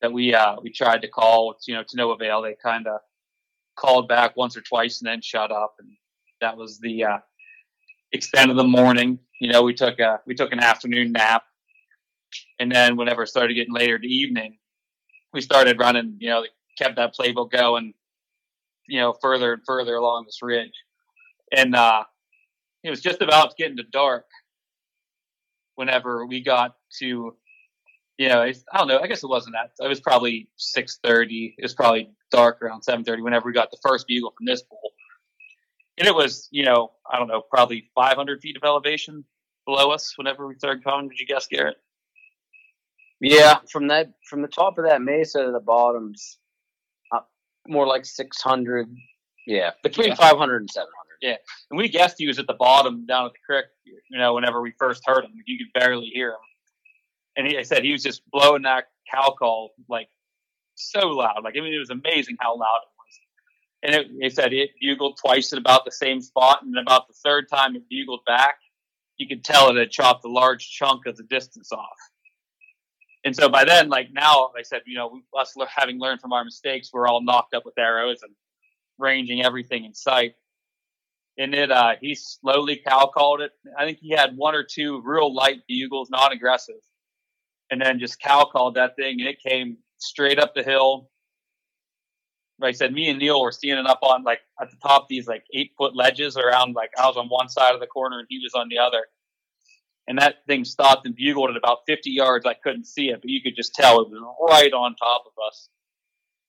that we uh, we tried to call, you know, to no avail. They kind of called back once or twice and then shut up, and that was the uh, extent of the morning. You know, we took a we took an afternoon nap, and then whenever it started getting later to evening, we started running. You know, kept that playbook going. You know, further and further along this ridge, and uh, it was just about getting to dark whenever we got to you know, I don't know. I guess it wasn't that. It was probably six thirty. It was probably dark around seven thirty. Whenever we got the first bugle from this bull, and it was, you know, I don't know, probably five hundred feet of elevation below us. Whenever we started coming, did you guess, Garrett? Yeah, from that, from the top of that mesa to the bottoms, uh, more like six hundred. Yeah, between yeah. 500 and 700. Yeah, and we guessed he was at the bottom down at the creek. You know, whenever we first heard him, you could barely hear him and he I said he was just blowing that cow call like so loud. Like I mean, it was amazing how loud. And it, he said it bugled twice at about the same spot, and about the third time it bugled back, you could tell it had chopped a large chunk of the distance off. And so by then, like now, I said, you know, us having learned from our mistakes, we're all nocked up with arrows and ranging everything in sight. And it, uh, he slowly cow called it. I think he had one or two real light bugles, non aggressive and then just cow called that thing, and it came straight up the hill. Like I said, me and Neil were standing up on like at the top these like eight foot ledges around like I was on one side of the corner and he was on the other. And that thing stopped and bugled at about 50 yards. I couldn't see it, but you could just tell it was right on top of us.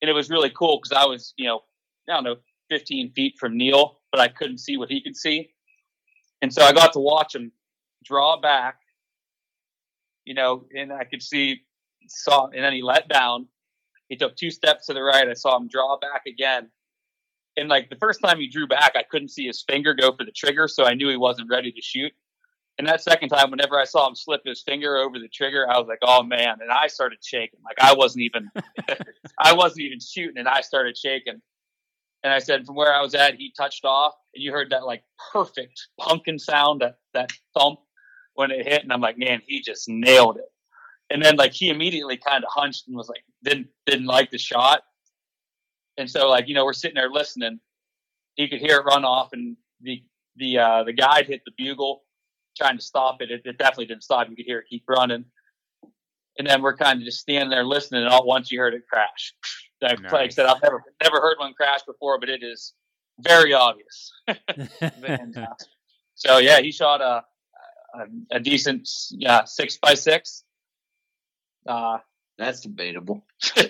And it was really cool because I was, you know, I don't know, 15 feet from Neil, but I couldn't see what he could see. And so I got to watch him draw back you know, and I could see saw, and then he let down. He took two steps to the right. I saw him draw back again. And like the first time he drew back, I couldn't see his finger go for the trigger, so I knew he wasn't ready to shoot. And that second time, whenever I saw him slip his finger over the trigger, I was like, "Oh man!" And I started shaking. Like I wasn't even, I wasn't even shooting, and I started shaking. And I said, from where I was at, he touched off, and you heard that like perfect pumpkin sound, that that thump when it hit, and I'm like, man, he just nailed it. And then like he immediately kind of hunched and was like, didn't didn't like the shot. And so like you know we're sitting there listening. He could hear it run off, and the the uh, the guide hit the bugle, trying to stop it. it. It definitely didn't stop. You could hear it keep running. And then we're kind of just standing there listening, and all once you heard it crash. Like, nice. like I said, I've never never heard one crash before, but it is very obvious. and, uh, so yeah, he shot a a, a decent yeah six by six. Uh, That's debatable. no,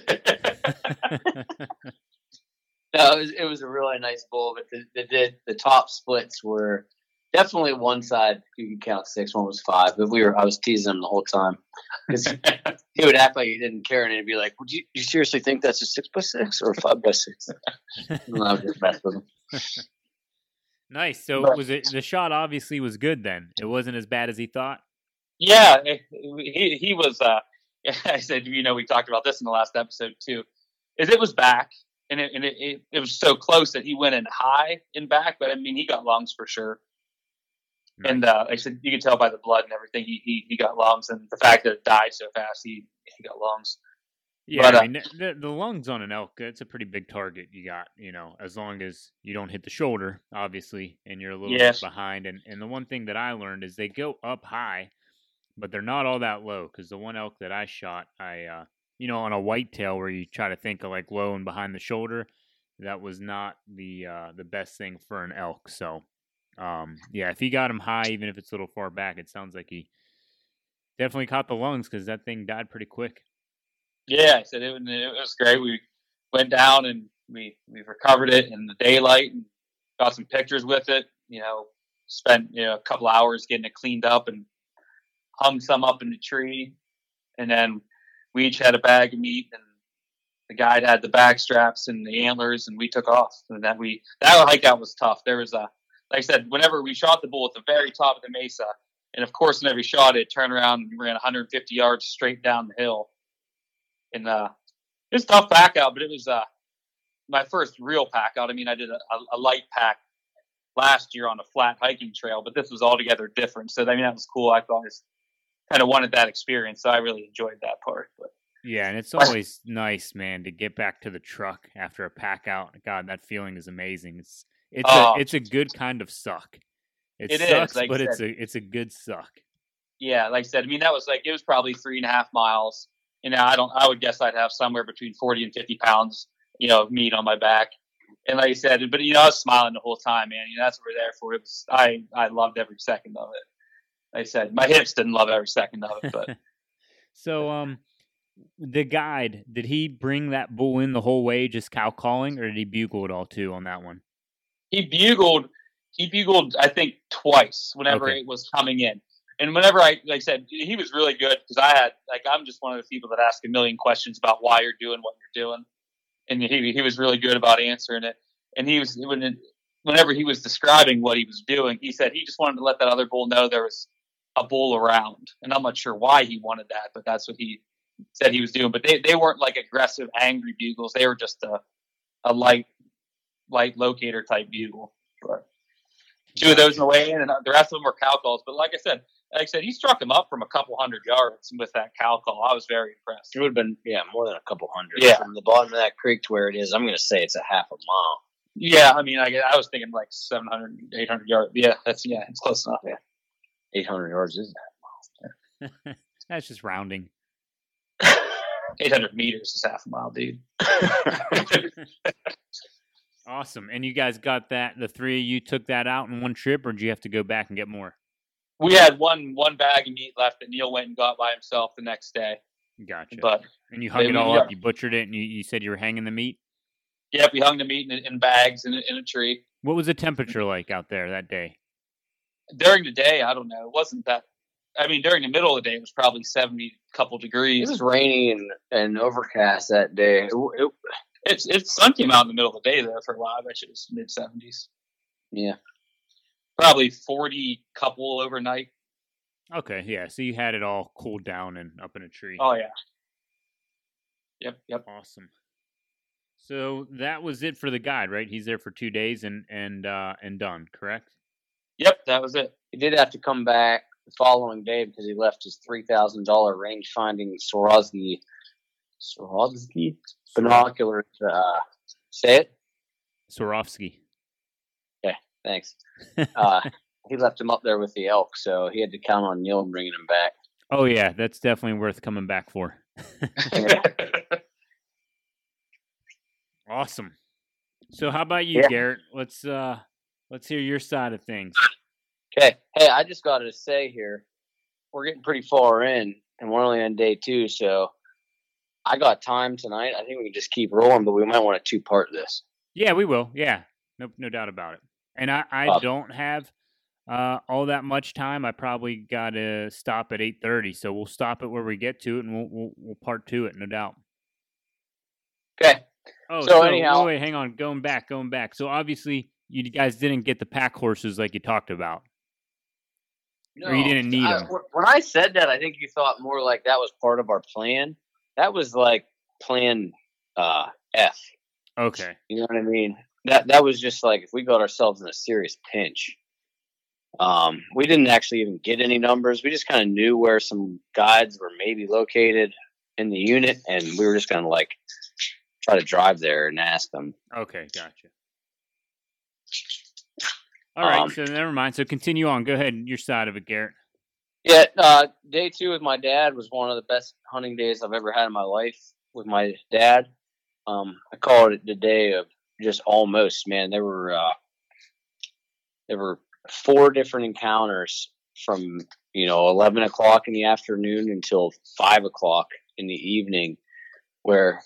it was, it was a really nice bull, but the, the, the the top splits were definitely one side you could count six, one was five. But we were I was teasing him the whole time because he would act like he didn't care, and he'd be like, "Would you, you seriously think that's a six by six or a five by six? I just mess with him. Nice. So but, was it the shot? Obviously, was good. Then it wasn't as bad as he thought. Yeah, he he was. Uh, I said, you know, we talked about this in the last episode too. Is it was back, and it and it, it, it was so close that he went in high and back, but I mean, he got lungs for sure. Nice. And uh, I said, you can tell by the blood and everything, he, he he got lungs, and the fact that it died so fast, he he got lungs. Yeah, but, uh, I mean, the, the lungs on an elk, it's a pretty big target you got, you know, as long as you don't hit the shoulder, obviously, and you're a little yes. bit behind. And, and the one thing that I learned is they go up high, but they're not all that low. Because the one elk that I shot, I, uh, you know, on a whitetail where you try to think of like low and behind the shoulder, that was not the uh, the best thing for an elk. So, um, yeah, if he got him high, even if it's a little far back, it sounds like he definitely caught the lungs because that thing died pretty quick. Yeah, I said it, it was great. We went down and we we recovered it in the daylight and got some pictures with it. You know, spent you know a couple hours getting it cleaned up and hung some up in the tree, and then we each had a bag of meat and the guide had the back straps and the antlers and we took off. And then we that hike out was tough. There was a like i said whenever we shot the bull at the very top of the mesa and of course whenever we shot it turned around and ran 150 yards straight down the hill. And uh it was tough pack out but it was uh my first real pack out i mean i did a, a light pack last year on a flat hiking trail but this was altogether different. So i mean that was cool. I always kind of wanted that experience so i really enjoyed that part but yeah, and it's always nice, man, to get back to the truck after a pack out. God, that feeling is amazing. It's it's oh. a it's a good kind of suck. It, it sucks, is, like but it's a it's a good suck. Yeah, like I said, I mean that was like it was probably three and a half miles. You know, I don't I would guess I'd have somewhere between forty and fifty pounds, you know, of meat on my back. And like I said, but you know, I was smiling the whole time, man. You know, that's what we're there for. It was I I loved every second of it. Like I said, my hips didn't love every second of it, but so um the guide did he bring that bull in the whole way just cow calling or did he bugle it all too on that one? He bugled he bugled i think twice whenever okay. it was coming in. And whenever i like i said he was really good because i had like i'm just one of the people that ask a million questions about why you're doing what you're doing. And he, he was really good about answering it. And he was when whenever he was describing what he was doing he said he just wanted to let that other bull know there was a bull around and i'm not sure why he wanted that but that's what he said he was doing, but they, they weren't like aggressive, angry bugles. They were just a, a light, light locator type bugle. But two of those in the way in, and uh, the rest of them were cow calls. But like I said, like I said, he struck him up from a couple hundred yards with that cow call. I was very impressed. It would have been, yeah, more than a couple hundred. Yeah. From the bottom of that creek to where it is, I'm going to say it's a half a mile. Yeah, I mean, I, I was thinking like 700, 800 yards. Yeah, that's, yeah, it's close enough. Yeah. 800 yards is that mile. that's just rounding. 800 meters is half a mile, dude. awesome. And you guys got that? The three of you took that out in one trip, or did you have to go back and get more? We had one one bag of meat left that Neil went and got by himself the next day. Gotcha. But and you hung they, it all up. You butchered it, and you, you said you were hanging the meat. Yep, we hung the meat in, in bags in, in a tree. What was the temperature like out there that day? During the day, I don't know. It wasn't that I mean, during the middle of the day, it was probably 70 couple degrees. It was rainy and, and overcast that day. It, it, it's it's sun came out in the middle of the day there for a while. I bet you it was mid 70s. Yeah. Probably 40 couple overnight. Okay, yeah. So you had it all cooled down and up in a tree. Oh, yeah. Yep, yep. Awesome. So that was it for the guide, right? He's there for two days and and uh, and done, correct? Yep, that was it. He did have to come back the following day because he left his three thousand dollar range finding Swarovski Swarovski binoculars. Uh, say it. Swarovski. Okay, thanks. uh, he left him up there with the elk, so he had to count on Neil bringing him back. Oh yeah, that's definitely worth coming back for. awesome. So how about you, yeah. Garrett? Let's uh let's hear your side of things. Okay. Hey, I just got to say here, we're getting pretty far in, and we're only on day two, so I got time tonight. I think we can just keep rolling, but we might want to two part this. Yeah, we will. Yeah, no, no doubt about it. And I, I uh, don't have uh, all that much time. I probably got to stop at eight thirty, so we'll stop it where we get to it, and we'll we'll, we'll part two it, no doubt. Okay. Oh, so, so anyhow, wait, wait, hang on, going back, going back. So obviously, you guys didn't get the pack horses like you talked about. No, or you didn't need I, them. When I said that, I think you thought more like that was part of our plan. That was like plan uh, F. Okay. You know what I mean? That that was just like if we got ourselves in a serious pinch. Um, we didn't actually even get any numbers. We just kind of knew where some guides were maybe located in the unit, and we were just gonna like try to drive there and ask them. Okay, gotcha. All right, um, so never mind. So continue on. Go ahead, your side of it, Garrett. Yeah, uh, day two with my dad was one of the best hunting days I've ever had in my life with my dad. Um, I call it the day of just almost, man. There were uh, there were four different encounters from you know eleven o'clock in the afternoon until five o'clock in the evening, where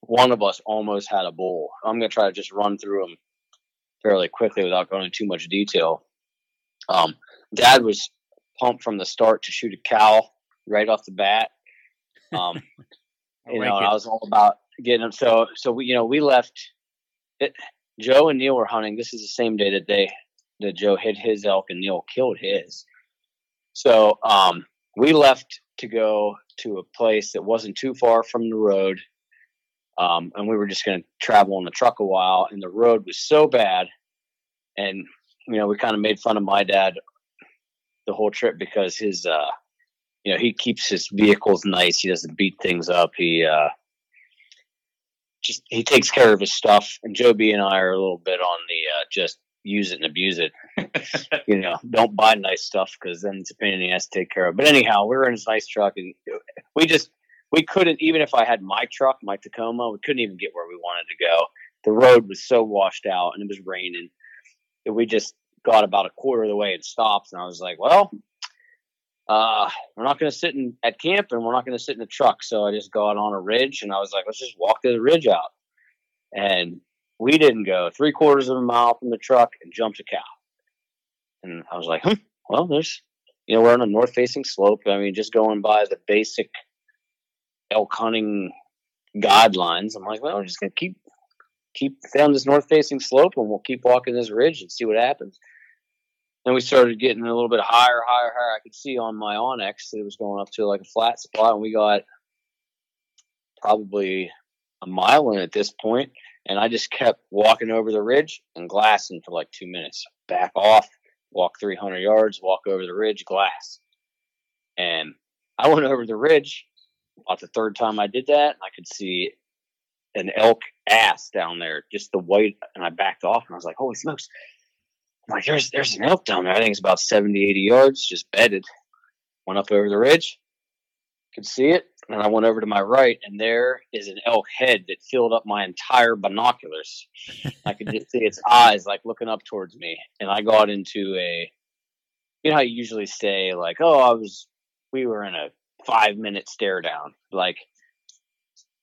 one of us almost had a bull. I'm gonna try to just run through them fairly quickly without going into too much detail. Um, Dad was pumped from the start to shoot a cow right off the bat. Um, you like know. I was all about getting them. So, so we, you know, we left. It, Joe and Neil were hunting. This is the same day that they that Joe hit his elk and Neil killed his. So, um, we left to go to a place that wasn't too far from the road. Um, and we were just going to travel in the truck a while, and the road was so bad. And you know, we kind of made fun of my dad the whole trip because his, uh, you know, he keeps his vehicles nice. He doesn't beat things up. He uh, just he takes care of his stuff. And Joby and I are a little bit on the uh, just use it and abuse it. you know, don't buy nice stuff because then it's a pain in the ass to take care of. But anyhow, we were in his nice truck, and we just we couldn't even if I had my truck, my Tacoma, we couldn't even get where we wanted to go. The road was so washed out, and it was raining. And We just got about a quarter of the way and stopped, and I was like, "Well, uh, we're not going to sit in at camp, and we're not going to sit in the truck." So I just got on a ridge, and I was like, "Let's just walk to the ridge out." And we didn't go three quarters of a mile from the truck and jumped a cow. And I was like, "Hmm, well, there's, you know, we're on a north-facing slope. I mean, just going by the basic elk hunting guidelines. I'm like, well, we're just gonna keep keep down this north facing slope and we'll keep walking this ridge and see what happens. Then we started getting a little bit higher, higher, higher. I could see on my onX that it was going up to like a flat spot, and we got probably a mile in at this point, and I just kept walking over the ridge and glassing for like two minutes. Back off, walk 300 yards, walk over the ridge, glass. And I went over the ridge about the third time I did that, I could see an elk ass down there, just the white, and I backed off and I was like, holy smokes. I'm like, there's there's an elk down there. I think it's about 70, 80 yards, just bedded. Went up over the ridge, could see it, and I went over to my right, and there is an elk head that filled up my entire binoculars. I could just see its eyes like looking up towards me, and I got into a, you know how you usually say like, oh, I was, we were in a five minute stare down. Like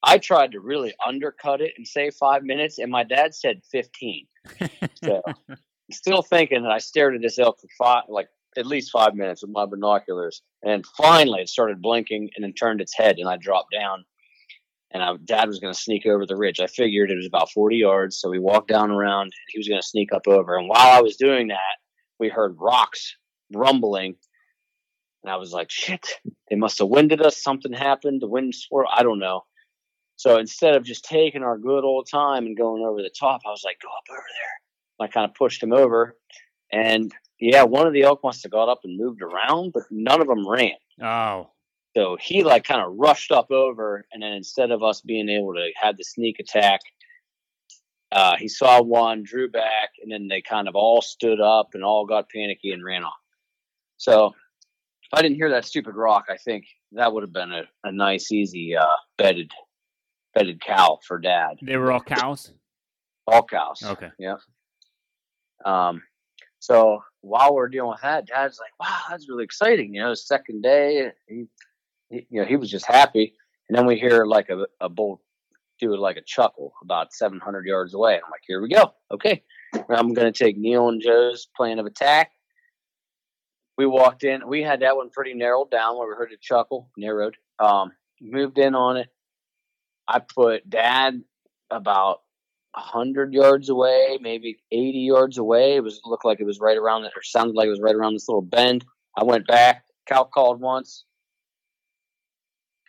I tried to really undercut it and say five minutes, and my dad said fifteen. so I'm still thinking that I stared at this elk for five, like at least five minutes with my binoculars, and finally it started blinking and then turned its head, and I dropped down. And I, dad was going to sneak over the ridge. I figured it was about 40 yards, so we walked down around, and he was going to sneak up over. And while I was doing that, we heard rocks rumbling and I was like, shit, they must have winded us. Something happened. The wind swirled. I don't know. So instead of just taking our good old time and going over the top, I was like, go up over there. I kind of pushed him over. And yeah, one of the elk must have got up and moved around, but none of them ran. Oh. So he like kind of rushed up over. And then instead of us being able to have the sneak attack, uh, he saw one, drew back, and then they kind of all stood up and all got panicky and ran off. So if I didn't hear that stupid rock, I think that would have been a, a nice, easy uh, bedded bedded cow for dad. They were all cows. All cows. Okay. Yeah. Um. So while we're dealing with that, dad's like, "Wow, that's really exciting." You know, second day, he, he, you know, he was just happy. And then we hear like a, a bull do it like a chuckle about 700 yards away. I'm like, "Here we go. Okay, I'm going to take Neil and Joe's plan of attack we walked in. We had that one pretty narrowed down where we heard a chuckle, narrowed. Um, moved in on it. I put dad about hundred yards away, maybe eighty yards away. It was looked like it was right around it, or sounded like it was right around this little bend. I went back. Cal called once.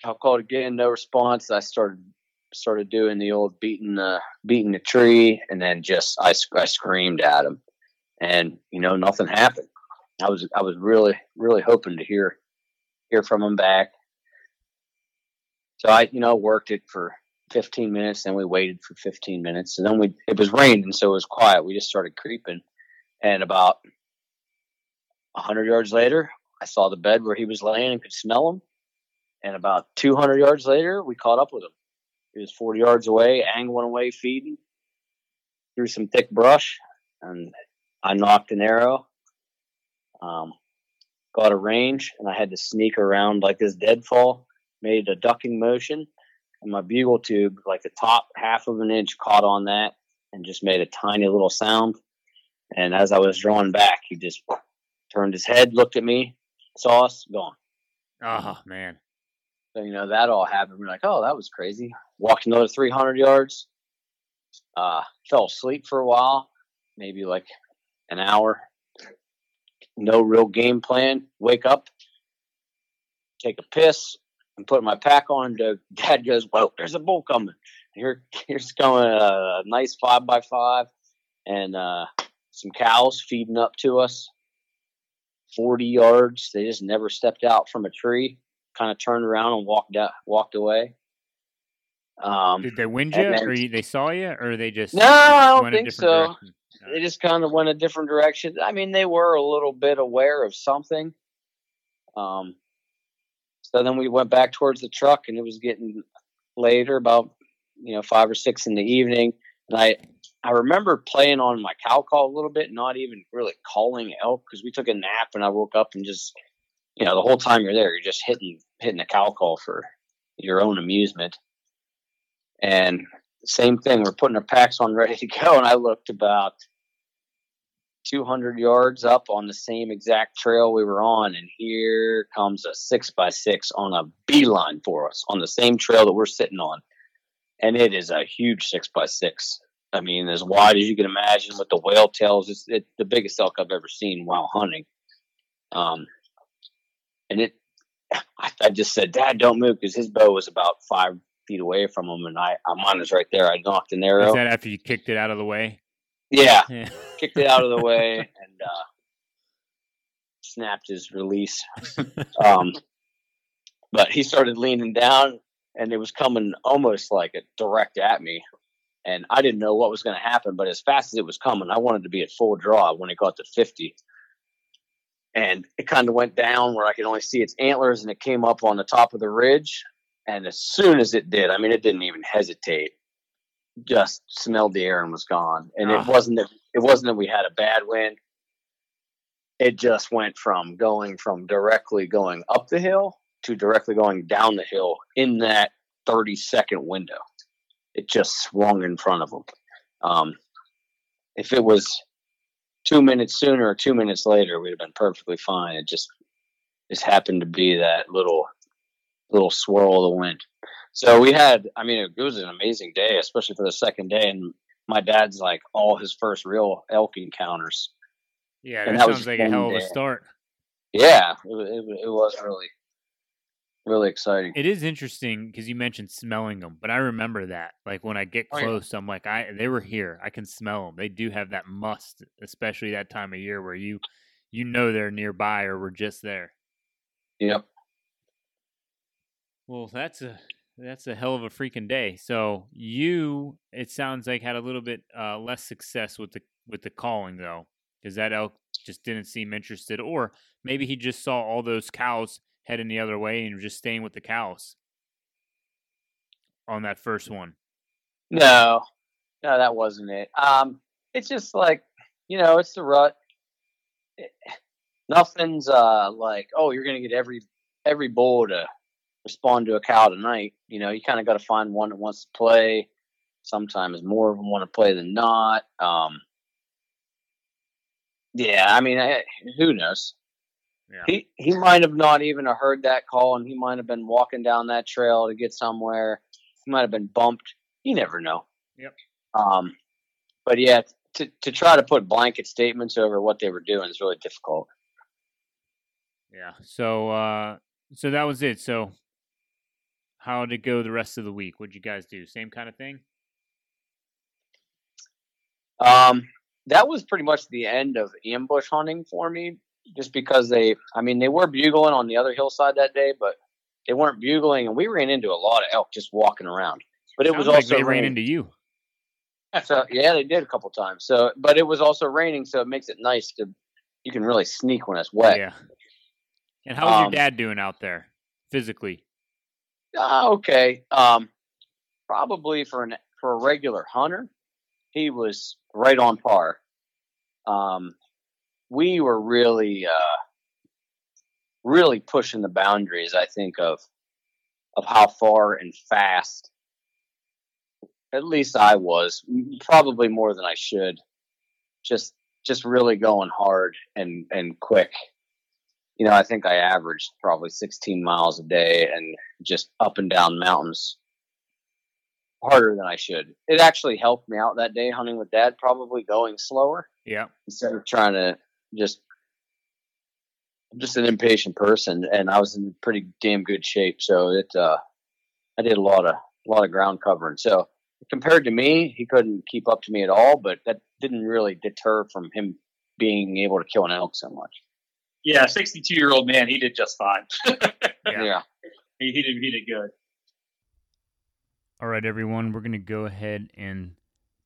Cal called again, no response. I started started doing the old beating the beating the tree, and then just I I screamed at him, and you know nothing happened. I was I was really really hoping to hear hear from him back. So I you know worked it for 15 minutes, then we waited for 15 minutes, and then we it was raining, so it was quiet. We just started creeping, and about 100 yards later, I saw the bed where he was laying and could smell him. And about 200 yards later, we caught up with him. He was 40 yards away, angling away, feeding through some thick brush, and I nocked an arrow um, got a range, and I had to sneak around like this deadfall, made a ducking motion, and my bugle tube, like the top half of an inch, caught on that and just made a tiny little sound. And as I was drawing back, he just turned his head, looked at me, saw us, gone. Oh man. So you know that all happened. We're like, oh, that was crazy. Walked another 300 yards. Uh, fell asleep for a while, maybe like an hour. No real game plan. Wake up, take a piss, and put my pack on. Dad goes, "Well, there's a bull coming. Here, here's coming a nice five by five, and uh, some cows feeding up to us. 40 yards. They just never stepped out from a tree. Kind of turned around and walked out, walked away. Um, Did they wind you, then- or you, they saw you, or they just no, I don't think so. They just kind of went a different direction. I mean, they were a little bit aware of something. Um, so then we went back towards the truck, and it was getting later, about you know five or six in the evening. And I I remember playing on my cow call a little bit, not even really calling elk because we took a nap, and I woke up and just you know the whole time you're there, you're just hitting hitting a cow call for your own amusement. And same thing, we're putting our packs on ready to go, and I looked about 200 yards up on the same exact trail we were on, and here comes a six by six on a beeline for us on the same trail that we're sitting on, and it is a huge six by six. I mean, as wide as you can imagine with the whale tails. It's it, the biggest elk I've ever seen while hunting. Um, and it, I, I just said, Dad, don't move because his bow was about five feet away from him, and I, I'm on was right there. I nocked an arrow. Was that after you kicked it out of the way? Yeah, Yeah. kicked it out of the way and uh, snapped his release. Um, but he started leaning down, and it was coming almost like a direct at me. And I didn't know what was going to happen, but as fast as it was coming, I wanted to be at full draw when it got to 50. And it kind of went down where I could only see its antlers, and it came up on the top of the ridge. And as soon as it did, I mean, it didn't even hesitate. Just smelled the air and was gone. And Ah. it wasn't that it wasn't that we had a bad wind. It just went from going from directly going up the hill to directly going down the hill in that 30 second window. It just swung in front of them. Um, if it was two minutes sooner or two minutes later, we'd have been perfectly fine. It just just happened to be that little little swirl of the wind. So we had, I mean, it was an amazing day, especially for the second day. And my dad's like all his first real elk encounters. Yeah, And that that was sounds like a hell of a day. start. Yeah, it, it, it was really, really exciting. It is interesting because you mentioned smelling them, but I remember that. Like when I get Oh, yeah. close, I'm like, I they were here. I can smell them. They do have that must, especially that time of year where you you know they're nearby or we're just there. Yep. Well, that's a that's a hell of a freaking day. So you, it sounds like had a little bit uh, less success with the with the calling though, because that elk just didn't seem interested, or maybe he just saw all those cows heading the other way and just staying with the cows on that first one. No, no, that wasn't it. Um, it's just like, you know, it's the rut. It- nothing's uh like, oh, you're gonna get every every bull to respond to a cow tonight. You know, you kind of got to find one that wants to play. Sometimes more of them want to play than not. Um, yeah, I mean, I, who knows? Yeah. He he might have not even heard that call, and he might have been walking down that trail to get somewhere. He might have been bumped. You never know. Yep. Um, but yeah, to to try to put blanket statements over what they were doing is really difficult. Yeah. So uh so that was it. So how did it go the rest of the week? What'd you guys do? Same kind of thing? Um, that was pretty much the end of ambush hunting for me, just because they, I mean, they were bugling on the other hillside that day, but they weren't bugling, and we ran into a lot of elk just walking around. But it was like also they ran into you. So yeah, they did a couple times. So, but it was also raining, so it makes it nice to you can really sneak when it's wet. Yeah. And how's your Um, dad doing out there physically? Ah, okay. Um, probably for an for a regular hunter, he was right on par. Um, we were really uh, really pushing the boundaries. I think of of how far and fast. At least I was probably more than I should. Just just really going hard and and quick. You know, I think I averaged probably 16 miles a day and just up and down mountains harder than I should. It actually helped me out that day hunting with dad, probably going slower. Yeah. Instead of trying to just I'm just an impatient person and I was in pretty damn good shape. So it uh I did a lot of a lot of ground covering. So compared to me, he couldn't keep up to me at all, but that didn't really deter from him being able to kill an elk so much. Yeah, sixty-two year old man, he did just fine. Yeah. yeah. He, he did he did good. All right, everyone, we're going to go ahead and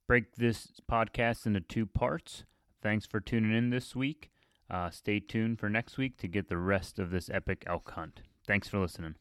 break this podcast into two parts. Thanks for tuning in this week. Uh, stay tuned for next week to get the rest of this epic elk hunt. Thanks for listening.